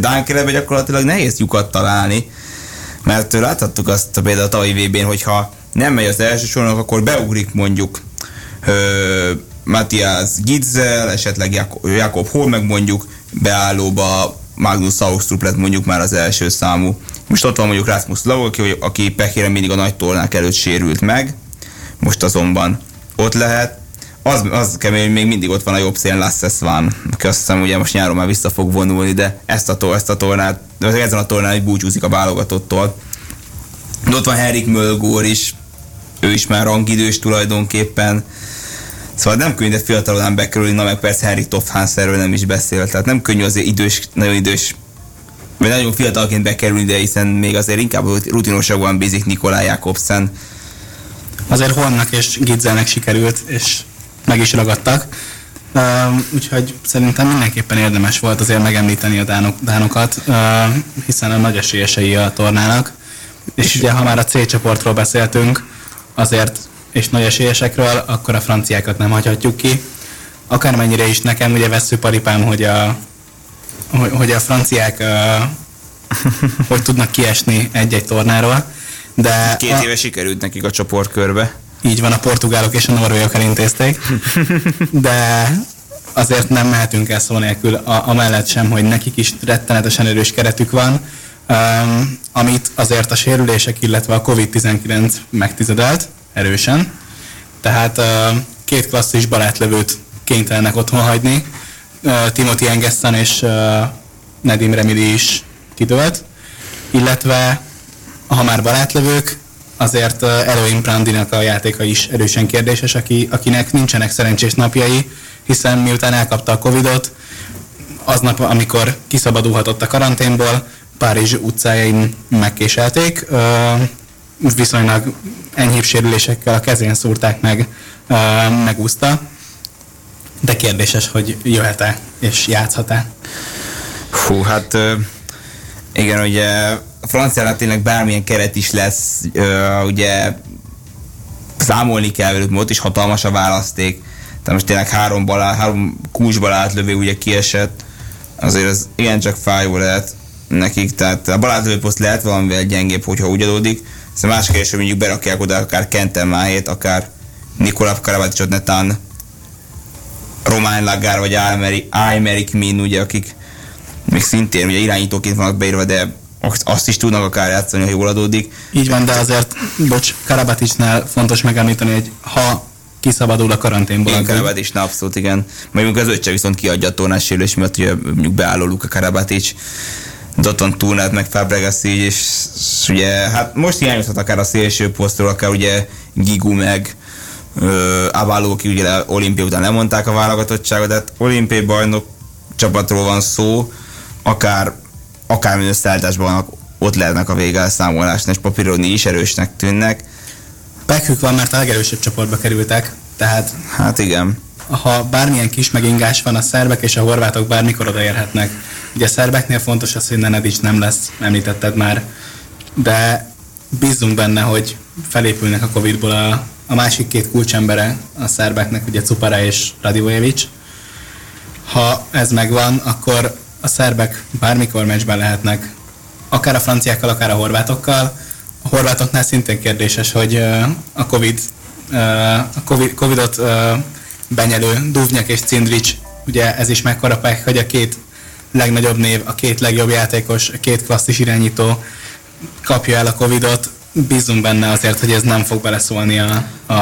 Dunkerebe gyakorlatilag nehéz lyukat találni, mert láthattuk azt például a tavalyi vb hogyha nem megy az első sornak, akkor beugrik mondjuk Matthias Gitzel, esetleg Jakob Hol, meg mondjuk beállóba Magnus Austrup lett mondjuk már az első számú. Most ott van mondjuk Rasmus Lau, aki, aki pekére mindig a nagy tornák előtt sérült meg, most azonban ott lehet. Az, az kemény, hogy még mindig ott van a jobb szél Lasse Svan, aki azt hiszem ugye most nyáron már vissza fog vonulni, de ezt a, ezt a tornát, ezen a tornán egy búcsúzik a válogatottól. De ott van Henrik Mölgór is, ő is már rangidős tulajdonképpen. Szóval nem könnyű, de fiatalon bekerülni, na meg persze Henrik Toffhans erről nem is beszél. Tehát nem könnyű azért idős, nagyon idős vagy nagyon fiatalként bekerülni, de hiszen még azért inkább rutinosabban bízik Nikolaj Jakobsen azért Hornnak és Gidzelnek sikerült, és meg is ragadtak. Uh, úgyhogy szerintem mindenképpen érdemes volt azért megemlíteni a dánok, dánokat, uh, hiszen a nagy esélyesei a tornának. És, és ugye, ha már a C csoportról beszéltünk, azért, és nagy esélyesekről, akkor a franciákat nem hagyhatjuk ki. Akármennyire is nekem ugye vesző paripám, hogy a, hogy, hogy a franciák uh, hogy tudnak kiesni egy-egy tornáról, de Két a... éve sikerült nekik a csoportkörbe. Így van, a portugálok és a norvégok elintézték. De azért nem mehetünk el szó nélkül a, amellett sem, hogy nekik is rettenetesen erős keretük van, um, amit azért a sérülések, illetve a COVID-19 megtizedelt erősen. Tehát két klasszis barátlövőt kénytelenek otthon hagyni. Timothy Engesson és Nedim Remidi is kidőlt, illetve ha már barátlövők, azért Elohim Brandinak a játéka is erősen kérdéses, aki, akinek nincsenek szerencsés napjai, hiszen miután elkapta a Covidot, aznap, amikor kiszabadulhatott a karanténból, Párizs utcájain megkéselték. Viszonylag enyhébb sérülésekkel a kezén szúrták meg, megúszta. De kérdéses, hogy jöhet-e és játszhat-e. Fú, hát igen, ugye a franciának tényleg bármilyen keret is lesz, ugye számolni kell velük, ott is hatalmas a választék. Tehát most tényleg három, balá, három kulcsbal átlövő ugye kiesett, azért ez igencsak fájó lehet nekik, tehát a balátlövő poszt lehet valamivel gyengébb, hogyha úgy adódik. Szóval másik kérdés, hogy mondjuk berakják oda akár Kenten Máhét, akár Nikola Karabaticsot netán Román Lagár vagy Aymeric Min, ugye, akik még szintén ugye irányítóként vannak beírva, de azt is tudnak akár játszani, ha jól adódik. Így van, de azért, bocs, Karabaticsnál fontos megemlíteni, hogy ha kiszabadul a karanténból. Igen, Karabatics, abszolút, igen. Majd az öccse viszont kiadja a tornás sérülés miatt, ugye mondjuk beálló Luka Karabatics, Doton Turnát, meg Fabregas így, és, és ugye, hát most hiányozhat akár a szélső posztról, akár ugye Gigu meg Aváló, aki ugye olimpia után lemondták a válogatottságot, de hát olimpiai bajnok csapatról van szó, akár akármilyen összeállításban ott lehetnek a végelszámolásnál, és papíron is erősnek tűnnek. Pekük van, mert a legerősebb csoportba kerültek, tehát... Hát igen. Ha bármilyen kis megingás van, a szerbek és a horvátok bármikor odaérhetnek. Ugye a szerbeknél fontos az, hogy Nenedics nem lesz, említetted már, de bízunk benne, hogy felépülnek a Covid-ból a, a másik két kulcsembere a szerbeknek, ugye Cupara és Radivojevic. Ha ez megvan, akkor a szerbek bármikor meccsben lehetnek, akár a franciákkal, akár a horvátokkal. A horvátoknál szintén kérdéses, hogy a Covid, a COVID, Covidot benyelő Duvnyak és Cindric, ugye ez is mekkora pek, hogy a két legnagyobb név, a két legjobb játékos, a két klasszis irányító kapja el a Covidot. Bízunk benne azért, hogy ez nem fog beleszólni a, a,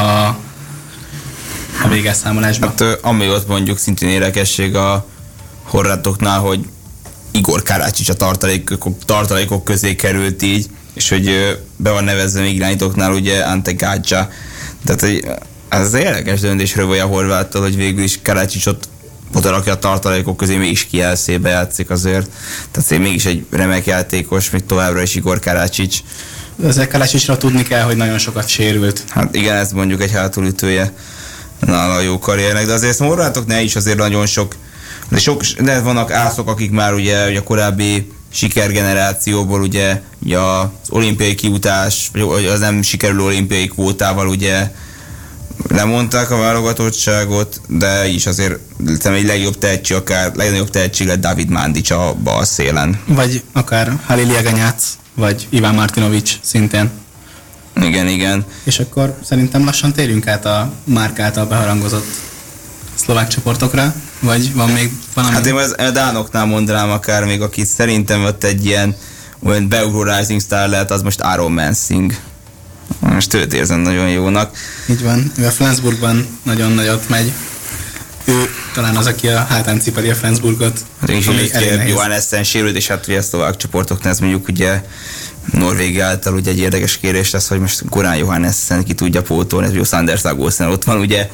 a végelszámolásba. Hát ami ott mondjuk szintén érdekesség a horvátoknál, hogy Igor Karácsics a tartalékok, tartalékok közé került így, és hogy be van nevezve még irányítóknál ugye Ante Gácsa. Tehát hogy ez az érdekes döntésről vagy a horváttól, hogy végül is Karácsicsot oda rakja a tartalékok közé, mégis kielszébe játszik azért. Tehát én mégis egy remek játékos, még továbbra is Igor Karácsics. Ezek Karácsicsra tudni kell, hogy nagyon sokat sérült. Hát igen, ez mondjuk egy hátulütője nála jó karriernek, de azért horvátok ne is azért nagyon sok de, sok, de vannak ászok, akik már ugye, ugye a korábbi sikergenerációból ugye, ugye az olimpiai kiutás, vagy az nem sikerülő olimpiai kvótával ugye lemondták a válogatottságot, de is azért egy legjobb tehetség, akár legnagyobb tehetség lett David Mandic a bal szélen. Vagy akár Halil Jaganyác, vagy Iván Martinovics szintén. Igen, igen. És akkor szerintem lassan térjünk át a Márk által beharangozott szlovák csoportokra, vagy van még valami? Hát én az a Dánoknál mondanám akár még, aki szerintem ott egy ilyen olyan beugró Rising Star lehet, az most Aaron Mansing. Most őt érzem nagyon jónak. Így van, ő a Flensburgban nagyon nagyot megy. Ő talán az, aki a hátán cipeli a Flensburgot. Hát és Johan Essen sérült, és hát ugye a szlovák csoportoknál ez mondjuk ugye Norvégia által ugye egy érdekes kérés lesz, hogy most Korán Johannessen ki tudja pótolni, ez jó Sanders Agosen ott van, ugye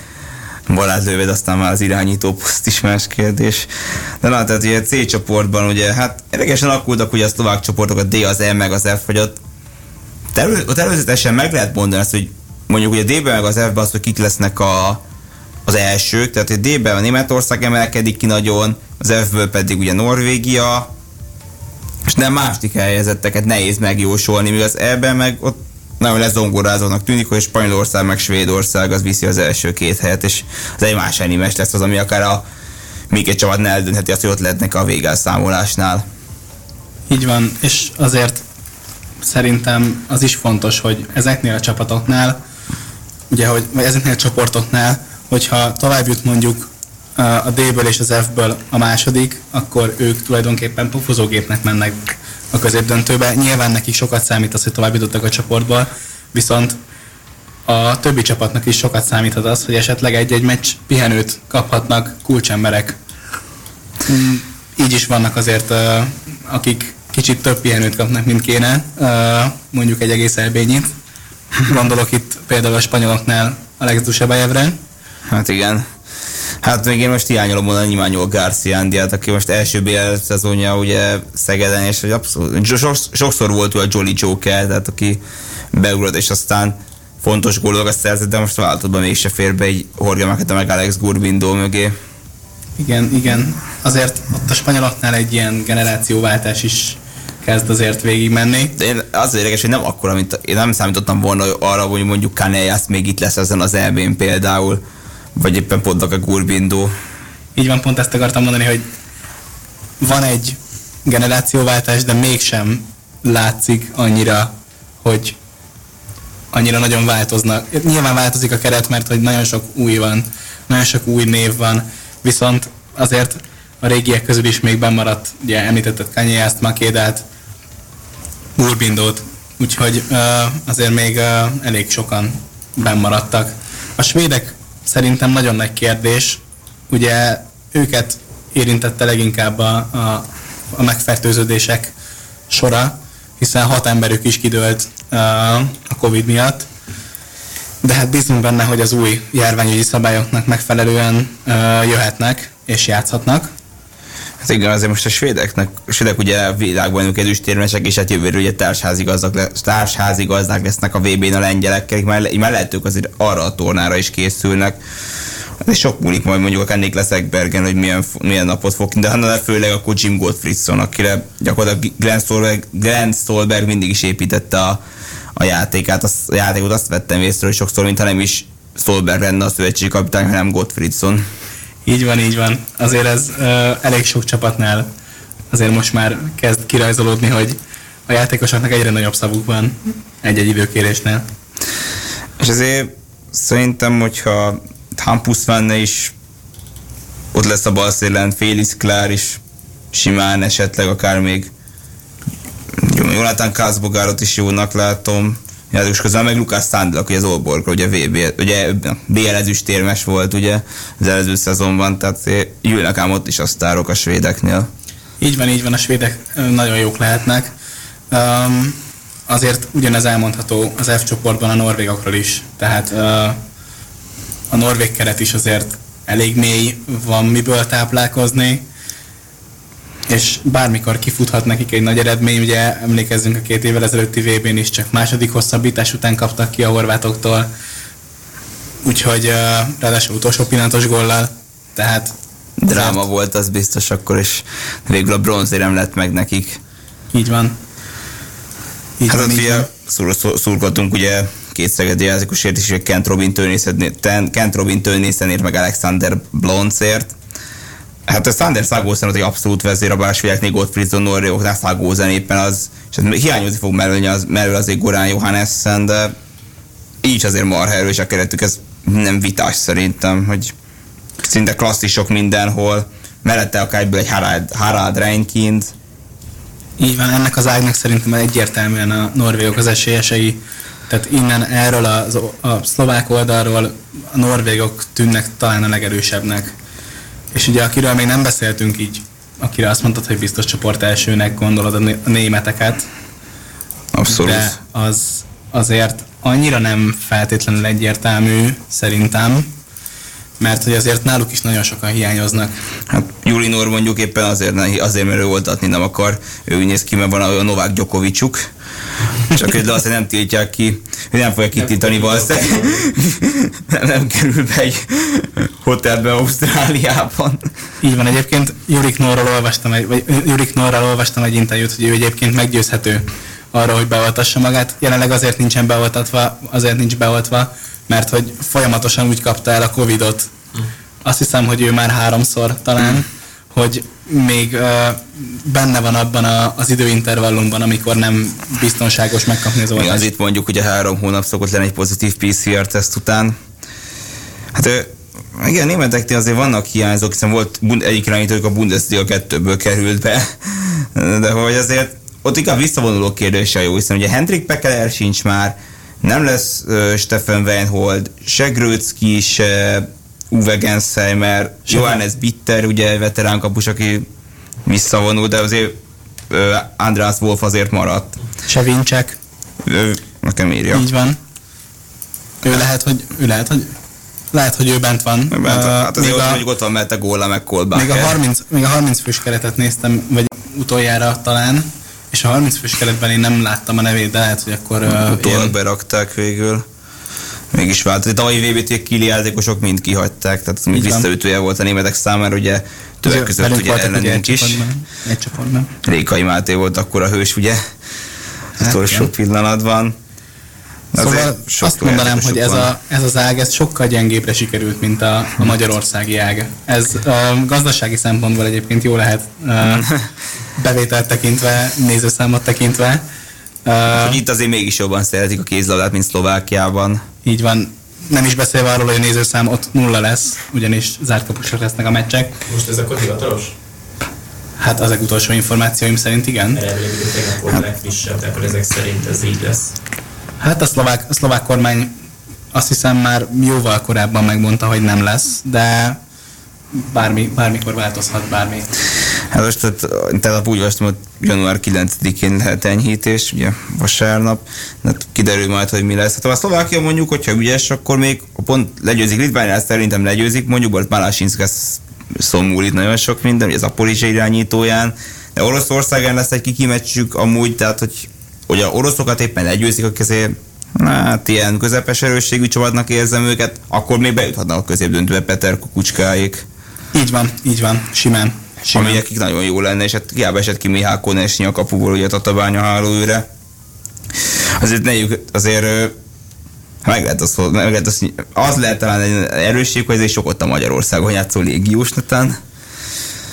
Balázs lőved, aztán már az irányító poszt is más kérdés. De na, tehát ugye C csoportban ugye, hát érdekesen alakultak ugye a szlovák csoportok, a D, az E, meg az F, hogy ott, elő, ott előzetesen meg lehet mondani azt, hogy mondjuk ugye D-ben meg az F-ben az, hogy kik lesznek a, az elsők, tehát a D-ben a Németország emelkedik ki nagyon, az F-ből pedig ugye Norvégia, és nem második helyezetteket nehéz megjósolni, míg az E-ben meg ott nagyon lezongorázónak tűnik, hogy Spanyolország meg Svédország az viszi az első két helyet, és az egy más animes lesz az, ami akár a még egy csapat ne eldöntheti azt, hogy ott lehetnek a végelszámolásnál. Így van, és azért szerintem az is fontos, hogy ezeknél a csapatoknál, ugye, hogy vagy ezeknél a csoportoknál, hogyha tovább jut mondjuk a D-ből és az F-ből a második, akkor ők tulajdonképpen pofozógépnek mennek a középdöntőbe. Nyilván neki sokat számít az, hogy tovább jutottak a csoportból, viszont a többi csapatnak is sokat számíthat az, hogy esetleg egy-egy meccs pihenőt kaphatnak kulcsemberek. Mm, így is vannak azért, akik kicsit több pihenőt kapnak, mint kéne, mondjuk egy egész elbényit. Gondolok itt például a spanyoloknál Alex Dusebajevre. Hát igen. Hát még én most hiányolom volna Nyimányol Garcia Andiát, aki most első BL szezonja ugye Szegeden, és abszolút, sokszor volt ő a Jolly Joker, tehát aki beugrott, és aztán fontos gólokat szerzett, de most váltottban mégse fér be egy Jorge Maketa meg Alex Gurbindó mögé. Igen, igen. Azért ott a spanyoloknál egy ilyen generációváltás is kezd azért végigmenni. De én az érdekes, hogy nem akkora, mint én nem számítottam volna arra, hogy mondjuk Kanejász még itt lesz ezen az elbén például, vagy éppen pont a Gurbindó. Így van, pont ezt akartam mondani, hogy van egy generációváltás, de mégsem látszik annyira, hogy annyira nagyon változnak. Nyilván változik a keret, mert hogy nagyon sok új van, nagyon sok új név van, viszont azért a régiek közül is még bemaradt, ugye említetted Kanyást, Makédát, Urbindót, úgyhogy azért még elég sokan bennmaradtak. A svédek szerintem nagyon nagy kérdés, ugye őket érintette leginkább a, a, a megfertőződések sora, hiszen hat emberük is kidőlt a Covid miatt, de hát bízunk benne, hogy az új járványügyi szabályoknak megfelelően jöhetnek és játszhatnak. Hát igen, azért most a svédeknek, a svédek ugye világbajnok ezüstérmesek, és hát jövőre ugye társházigazdák, le, társházigazdák lesznek a VB-n a lengyelekkel, így már, így már lehet ők azért arra a tornára is készülnek. És sok múlik majd mondjuk a leszek Bergen, hogy milyen, milyen napot fog, de hanem főleg akkor Jim Gottfriedson, akire gyakorlatilag Glenn Stolberg, Glenn Stolberg mindig is építette a, a játékát, az, a játékot azt vettem észre, hogy sokszor, mintha nem is Stolberg lenne a szövetségi kapitány, hanem Gottfriedson. Így van, így van. Azért ez uh, elég sok csapatnál azért most már kezd kirajzolódni, hogy a játékosoknak egyre nagyobb szavuk van egy-egy időkérésnél. És azért szerintem, hogyha Hampus venne is ott lesz a bal Félix Klár is simán esetleg akár még Jonathan Kázbogárot is jónak látom, játékos közben, meg Lukács Szándlak, ugye az Olborg, ugye VB, ugye BL ezüstérmes volt ugye az előző szezonban, tehát ülnek ám ott is a sztárok a svédeknél. Így van, így van, a svédek nagyon jók lehetnek. Um, azért ugyanez elmondható az F csoportban a norvégokról is, tehát uh, a norvég keret is azért elég mély, van miből táplálkozni, és bármikor kifuthat nekik egy nagy eredmény, ugye emlékezzünk a két évvel ezelőtti VB-n is, csak második hosszabbítás után kaptak ki a horvátoktól, úgyhogy ráadásul utolsó pillanatos gollal, tehát Dráma azért... volt az biztos akkor, és végül a bronzérem lett meg nekik. Így van. Így hát van, ott fia, szurkoltunk ugye két szegedi játékosért is, Kent Robin Kent Robin Tönészenért, meg Alexander Bloncért Hát a Sander Szágózen az egy abszolút vezér a Bárásvilágnél Gottfriedson Norrióknál Szágózen éppen az, és ez hiányozni fog mellőni az, mellől azért Gorán Johannessen, de így azért marha erős a keretük, ez nem vitás szerintem, hogy szinte klasszisok mindenhol, mellette akár egyből egy Harald, Harald Reinkind. Így van, ennek az ágnak szerintem egyértelműen a norvégok az esélyesei, tehát innen erről a, a szlovák oldalról a norvégok tűnnek talán a legerősebbnek. És ugye akiről még nem beszéltünk így, akire azt mondtad, hogy biztos csoport elsőnek gondolod a németeket. Abszolút. De az azért annyira nem feltétlenül egyértelmű szerintem, mert hogy azért náluk is nagyon sokan hiányoznak. Hát Julinor mondjuk éppen azért, azért mert ő oltatni nem akar, ő néz ki, mert van a Novák Gyokovicsuk, csak hogy azt nem tiltják ki, hogy nem fogja kitiltani valószínűleg. nem, nem kerül be egy hotelbe Ausztráliában. Így van, egyébként Jurik Norral olvastam egy, vagy Jurik Norral olvastam egy interjút, hogy ő egyébként meggyőzhető arra, hogy beoltassa magát. Jelenleg azért nincsen beoltatva, azért nincs beoltva, mert hogy folyamatosan úgy kapta el a Covidot. Azt hiszem, hogy ő már háromszor talán, hogy még benne van abban a, az időintervallumban, amikor nem biztonságos megkapni az oltást. Az itt mondjuk ugye három hónap szokott lenni egy pozitív PCR-teszt után. Hát igen, németeknél azért vannak hiányzók, hiszen volt egyik irányítójuk a Bundesliga 2-ből került be, de hogy azért ott inkább visszavonuló kérdése jó, hiszen ugye Hendrik Pekeler sincs már, nem lesz uh, Stefan Weinhold, se Grötzky, se Uwe Gensheimer, Johannes Bitter, ugye veterán kapus, aki visszavonul, de azért uh, András Wolf azért maradt. Se Ő, nekem írja. Így van. Ő lehet, hogy, ő lehet, hogy lehet, hogy ő bent van. Bent van. Hát azért ott, mondjuk ott van mert a góla, meg Még a, 30, még a 30 fős keretet néztem, vagy utoljára talán, és a 30 fős keretben én nem láttam a nevét, de lehet, hogy akkor... Utólag ilyen... berakták végül. Mégis vált. A tavalyi vb kili játékosok mind kihagyták, tehát még visszaütője volt a németek számára, ugye többek között ugye ellenünk is. Egy csapatban. Rékai Máté volt akkor a hős, ugye? Hát, utolsó pillanatban. Szóval azt mondanám, hogy ez, a, ez az ág ez sokkal gyengébbre sikerült, mint a, a magyarországi ág. Ez a gazdasági szempontból egyébként jó lehet bevételt tekintve, nézőszámot tekintve. hogy itt azért mégis jobban szeretik a kézlabdát, mint Szlovákiában. Így van. Nem is beszélve arról, hogy a nézőszám ott nulla lesz, ugyanis zárt kapusok lesznek a meccsek. Most ez akkor hivatalos? Hát az utolsó információim szerint igen. Elvileg tegnap volt hát. legfrissebb, akkor ezek szerint ez így lesz. Hát a szlovák, a szlovák kormány azt hiszem már jóval korábban megmondta, hogy nem lesz, de bármi, bármikor változhat bármi. Hát most tehát, tehát úgy olvastam, hogy január 9-én lehet enyhítés, ugye vasárnap, hát kiderül majd, hogy mi lesz. Hát a Szlovákia mondjuk, hogyha ügyes, akkor még a pont legyőzik Litvániát, szerintem legyőzik, mondjuk volt Malásinszka szomul itt nagyon sok minden, ugye az Aporizsa irányítóján, de Oroszországán lesz egy kikimeccsük amúgy, tehát hogy hogy a oroszokat éppen legyőzik, akik azért hát ilyen közepes erősségű csapatnak érzem őket, akkor még bejuthatnak a középdöntőbe Peter Kukucskáik. Így van, így van, simán. Simán. Ami nekik nagyon jó lenne, és hát hiába esett ki Mihály Konesnyi a kapuból, ugye a Tatabánya hálóőre. Azért ne azért meg lehet az, meg lehet az, az lehet talán egy erősség, hogy ez sok ott a Magyarországon játszó légiós netán.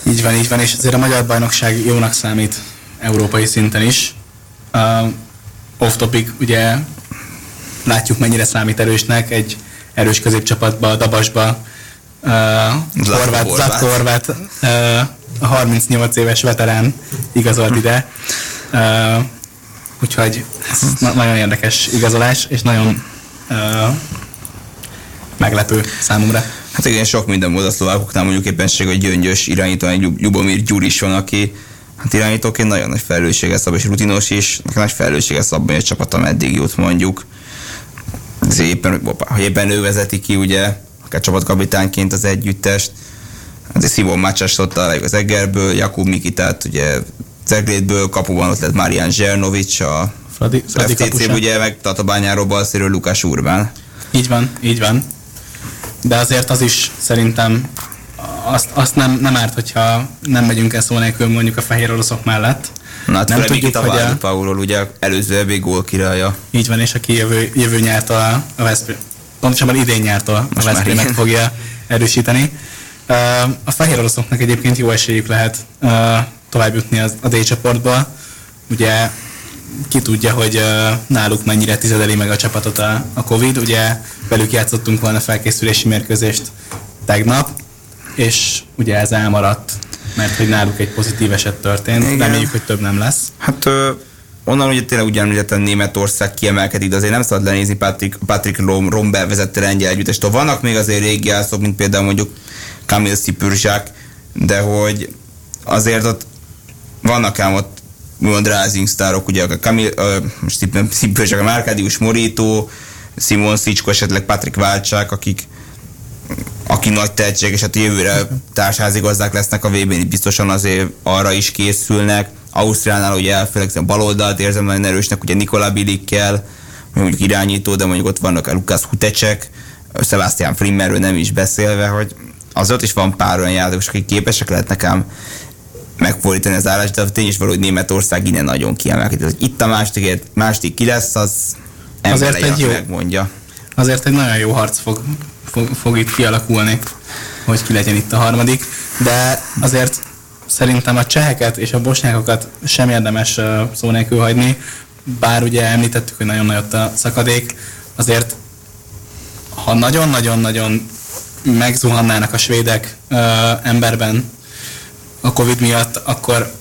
Így van, így van, és azért a magyar bajnokság jónak számít európai szinten is. Uh, off topic, ugye látjuk mennyire számít erősnek egy erős középcsapatba, Dabasba, uh, Horváth, Zlatko Horváth, uh, 38 éves veterán igazolt ide. Uh, úgyhogy ez na- nagyon érdekes igazolás, és nagyon uh, meglepő számomra. Hát igen, sok minden volt a szlovákoknál, mondjuk éppenség, hogy gyöngyös irányító, egy Jubomir Gyuris van, aki Hát irányítóként nagyon nagy felelőssége szab, és rutinos is, nagy felelőssége szab, hogy a csapat eddig jut mondjuk. Ez éppen, ha éppen ő vezeti ki, ugye, akár csapatkapitányként az együttest, azért Szimon Mácsás az Egerből, Jakub Mikitát, ugye Ceglétből, kapuban ott lett Marian Zsernovics, a Fradi, Fradi FTC, ugye, meg Tatabányáról balszéről Lukás Urbán. Így van, így van. De azért az is szerintem azt, azt nem, nem árt, hogyha nem megyünk el szó nélkül mondjuk a fehér oroszok mellett. Na, hát nem tudjuk, a hogy a... Paulról ugye előző ebbi gól királya. Így van, és aki jövő, jövő nyártól a, a Veszprém, pontosabban idén nyártól a Veszprém meg fogja erősíteni. A fehér oroszoknak egyébként jó esélyük lehet tovább jutni a D csoportba. Ugye ki tudja, hogy náluk mennyire tizedeli meg a csapatot a, a Covid. Ugye velük játszottunk volna felkészülési mérkőzést tegnap, és ugye ez elmaradt, mert hogy náluk egy pozitív eset történt, Igen. reméljük, hogy több nem lesz. Hát ö, onnan ugye tényleg ugyanúgy Németország kiemelkedik, de azért nem szabad lenézni Patrick, Patrick Rom, Romber vezette lengyel együttest. Vannak még azért régi jelszók, mint például mondjuk Kamil Szipürzsák, de hogy azért ott vannak ám ott úgymond rising sztárok, ugye a Kamil, most Szipürzsák, a Márkádius Morító, Simon Szicsko, esetleg Patrick Válcsák, akik aki nagy tehetség, és hát jövőre társházigazdák lesznek a vb n biztosan azért arra is készülnek. Ausztriánál ugye elfelejtem, baloldalt érzem nagyon erősnek, ugye Nikola Bilikkel, mondjuk irányító, de mondjuk ott vannak a Lukasz Hutecek, Sebastian Frimmerről nem is beszélve, hogy az ott is van pár olyan játékos, akik képesek lehet nekem megfordítani az állást, de tény is való, hogy Németország innen nagyon kiemelkedik. Itt a második, második ki lesz, az ember azért egy jó, megmondja. Azért egy nagyon jó harc fog fog, fog itt kialakulni, hogy ki legyen itt a harmadik. De azért szerintem a cseheket és a bosnyákokat sem érdemes szó nélkül hagyni, bár ugye említettük, hogy nagyon nagy ott a szakadék, azért ha nagyon-nagyon-nagyon megzuhannának a svédek ö, emberben a Covid miatt, akkor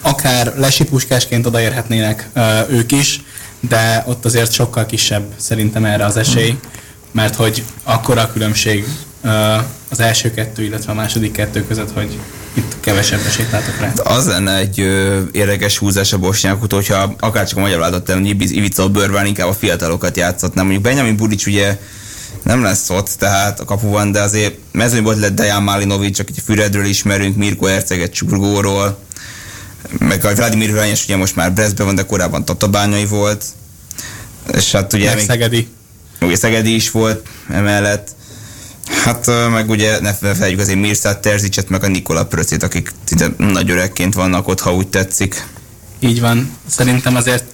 akár lesipuskásként odaérhetnének ö, ők is, de ott azért sokkal kisebb szerintem erre az esély mert hogy akkora a különbség az első kettő, illetve a második kettő között, hogy itt kevesebb esélyt látok rá. Az lenne egy ö, érdekes húzás a bosnyákot, hogyha akár csak a magyar váltott el, Ivica Bőrván inkább a fiatalokat játszott, nem mondjuk Benjamin Budic ugye nem lesz ott, tehát a kapuban, de azért mezőnyben lett Dejan Malinovic, akit Füredről ismerünk, Mirko Erceget Csurgóról, meg a Vladimir Hölgyes ugye most már Brezbe van, de korábban Tatabányai volt, és hát ugye... Meg még, Szegedi. Ugye Szegedi is volt emellett. Hát meg ugye ne felejtjük azért Mirsát Terzicset, meg a Nikola Pröcét, akik nagy öregként vannak ott, ha úgy tetszik. Így van. Szerintem azért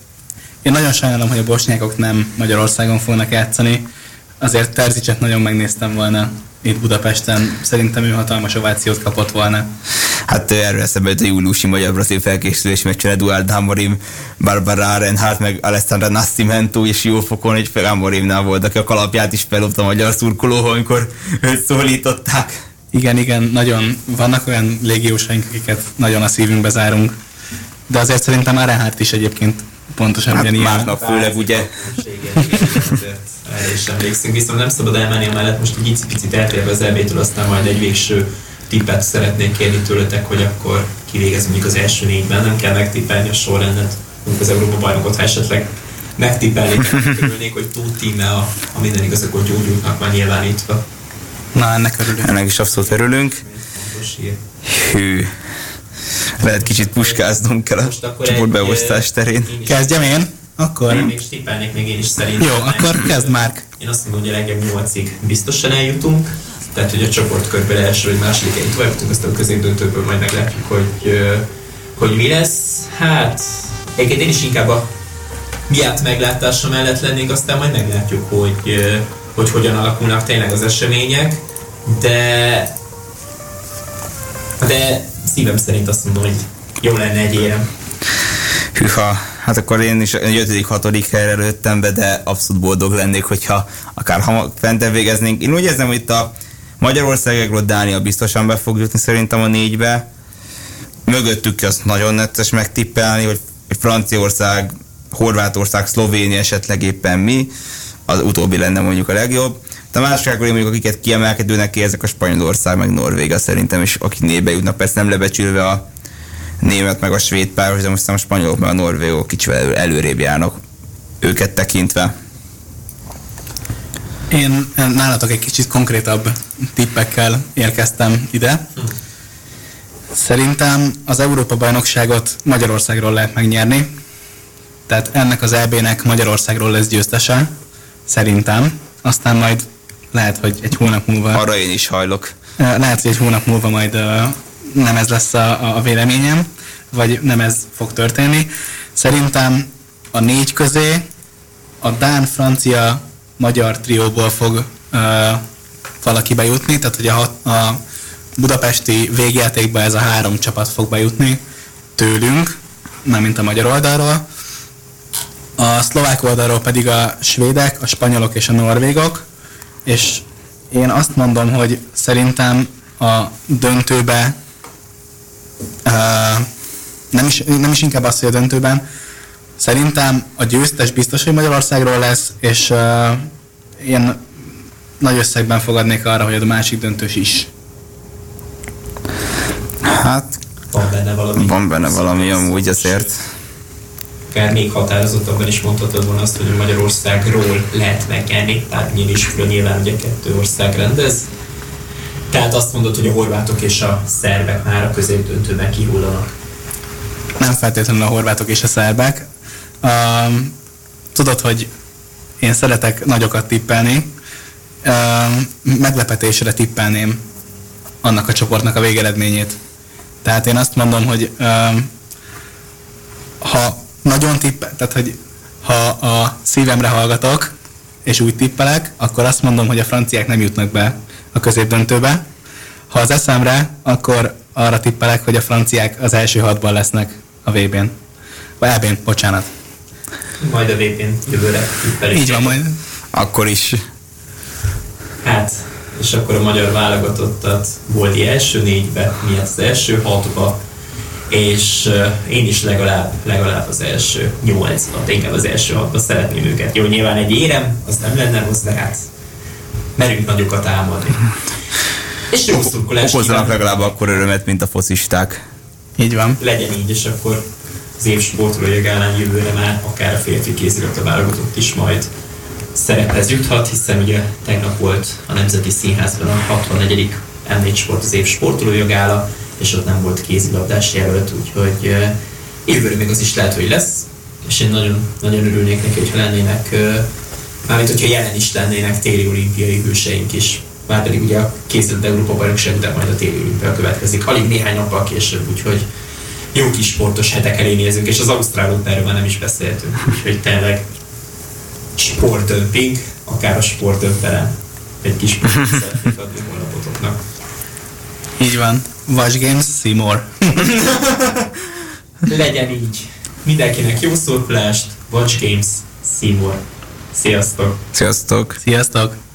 én nagyon sajnálom, hogy a bosnyákok nem Magyarországon fognak játszani. Azért Terzicset nagyon megnéztem volna itt Budapesten. Szerintem ő hatalmas ovációt kapott volna. Hát erről eszembe a júliusi magyar brazil felkészülés meccsen Eduard Hamorim, Barbara Reinhardt, meg Alessandra Nascimento és jó fokon egy Hamorimnál volt, aki a kalapját is felopta a magyar szurkoló, amikor őt szólították. Igen, igen, nagyon vannak olyan légiósaink, akiket nagyon a szívünkbe zárunk. De azért szerintem Reinhardt is egyébként pontosan hát ugyanilyen. Másnap főleg, ugye? erre is emlékszünk, viszont nem szabad elmenni amellett most egy picit eltérve az elvétől, aztán majd egy végső tippet szeretnék kérni tőletek, hogy akkor kivégez mondjuk az első négyben, nem kell megtippelni a sorrendet, mondjuk az Európa bajnokot, ha esetleg megtippelnék, örülnék, hogy túl tíme a, a minden igaz, akkor gyógyultnak már nyilvánítva. Na, ennek örülünk. Ennek is abszolút örülünk. Hű. Lehet kicsit puskáznunk kell a csoportbeosztás terén. Kezdjem én? Akkor... Én még stippelnék még én is szerintem. Jó, akkor kezd már. Én azt mondom, hogy a legjobb nyolcig biztosan eljutunk. Tehát, hogy a csoportkörben első vagy második egy tovább jutunk, aztán a középdöntőből majd meglátjuk, hogy, hogy mi lesz. Hát, egyébként én is inkább a miatt meglátása mellett lennék, aztán majd meglátjuk, hogy, hogy hogyan alakulnak tényleg az események, de de szívem szerint azt mondom, hogy jó lenne egy érem. Hűha, hát akkor én is egy ötödik, hatodik helyre lőttem be, de abszolút boldog lennék, hogyha akár hamar fentebb végeznénk. Én úgy érzem, hogy itt a Magyarországról Dánia biztosan be fog jutni szerintem a négybe. Mögöttük az nagyon netes megtippelni, hogy Franciaország, Horvátország, Szlovénia esetleg éppen mi. Az utóbbi lenne mondjuk a legjobb. De a másik mondjuk, akiket kiemelkedőnek érzek, a Spanyolország, meg Norvéga szerintem, és akik nébe jutnak, persze nem lebecsülve a német meg a svéd páros, de most a spanyolok meg a norvégok kicsivel előrébb járnak őket tekintve. Én nálatok egy kicsit konkrétabb tippekkel érkeztem ide. Szerintem az Európa-bajnokságot Magyarországról lehet megnyerni. Tehát ennek az EB-nek Magyarországról lesz győztese. Szerintem. Aztán majd lehet, hogy egy hónap múlva... Arra én is hajlok. Lehet, hogy egy hónap múlva majd nem ez lesz a, a véleményem, vagy nem ez fog történni. Szerintem a négy közé a Dán, francia, magyar trióból fog uh, valaki bejutni, tehát hogy a, a budapesti végjátékba ez a három csapat fog bejutni tőlünk, nem mint a magyar oldalról. A szlovák oldalról pedig a svédek, a spanyolok és a norvégok, és én azt mondom, hogy szerintem a döntőbe uh, nem, is, nem is inkább azt, hogy a döntőben, szerintem a győztes biztos, hogy Magyarországról lesz, és uh, én nagy összegben fogadnék arra, hogy a másik döntős is. Hát, van benne valami. Van benne valami amúgy azért. Akár még határozottabban is mondhatod volna azt, hogy Magyarországról lehet megnyerni, tehát is nyilván ugye kettő ország rendez. Tehát azt mondod, hogy a horvátok és a szerbek már a középdöntőben kihullanak. Nem feltétlenül a horvátok és a szerbek. Um, tudod, hogy én szeretek nagyokat tippelni. Um, meglepetésre tippelném annak a csoportnak a végeredményét. Tehát én azt mondom, hogy um, ha nagyon tippel, tehát hogy ha a szívemre hallgatok, és úgy tippelek, akkor azt mondom, hogy a franciák nem jutnak be a középdöntőbe. Ha az eszemre, akkor arra tippelek, hogy a franciák az első hatban lesznek a VB-n. Vagy EB-n, bocsánat. Majd a VB-n jövőre tippelünk. Így van, majd. Akkor is. Hát, és akkor a magyar válogatottat volt első négybe, mi az első hatba, és én is legalább, legalább az első nyolcba, inkább az első hatba szeretném őket. Jó, nyilván egy érem, az nem lenne rossz, de hát merünk nagyokat álmodni. És jó szurkolás. Okozzanak legalább akkor örömet, mint a focisták. Így van. Legyen így, és akkor az év sportolója ellen jövőre már akár a férfi kézilabda válogatott is majd szerephez juthat, hiszen ugye tegnap volt a Nemzeti Színházban a 64. M4 Sport az év sportolójogála, és ott nem volt kézilabdás jelölt, úgyhogy jövőre még az is lehet, hogy lesz, és én nagyon, nagyon örülnék neki, hogyha lennének, mármint hogyha jelen is lennének téli olimpiai hőseink is. Már pedig ugye a készült Európa bajnokság után majd a téli olimpia következik, alig néhány nappal később, úgyhogy jó kis sportos hetek elé nézünk, és az Ausztrál erről már nem is beszéltünk, úgyhogy tényleg sportdömping, akár a sportdömperen egy kis szeretnék adni holnapotoknak. Így van. Watch Games, Seymour. Legyen így. Mindenkinek jó szurkolást, Watch Games, Seymour. Sziasztok! Sziasztok! Sziasztok!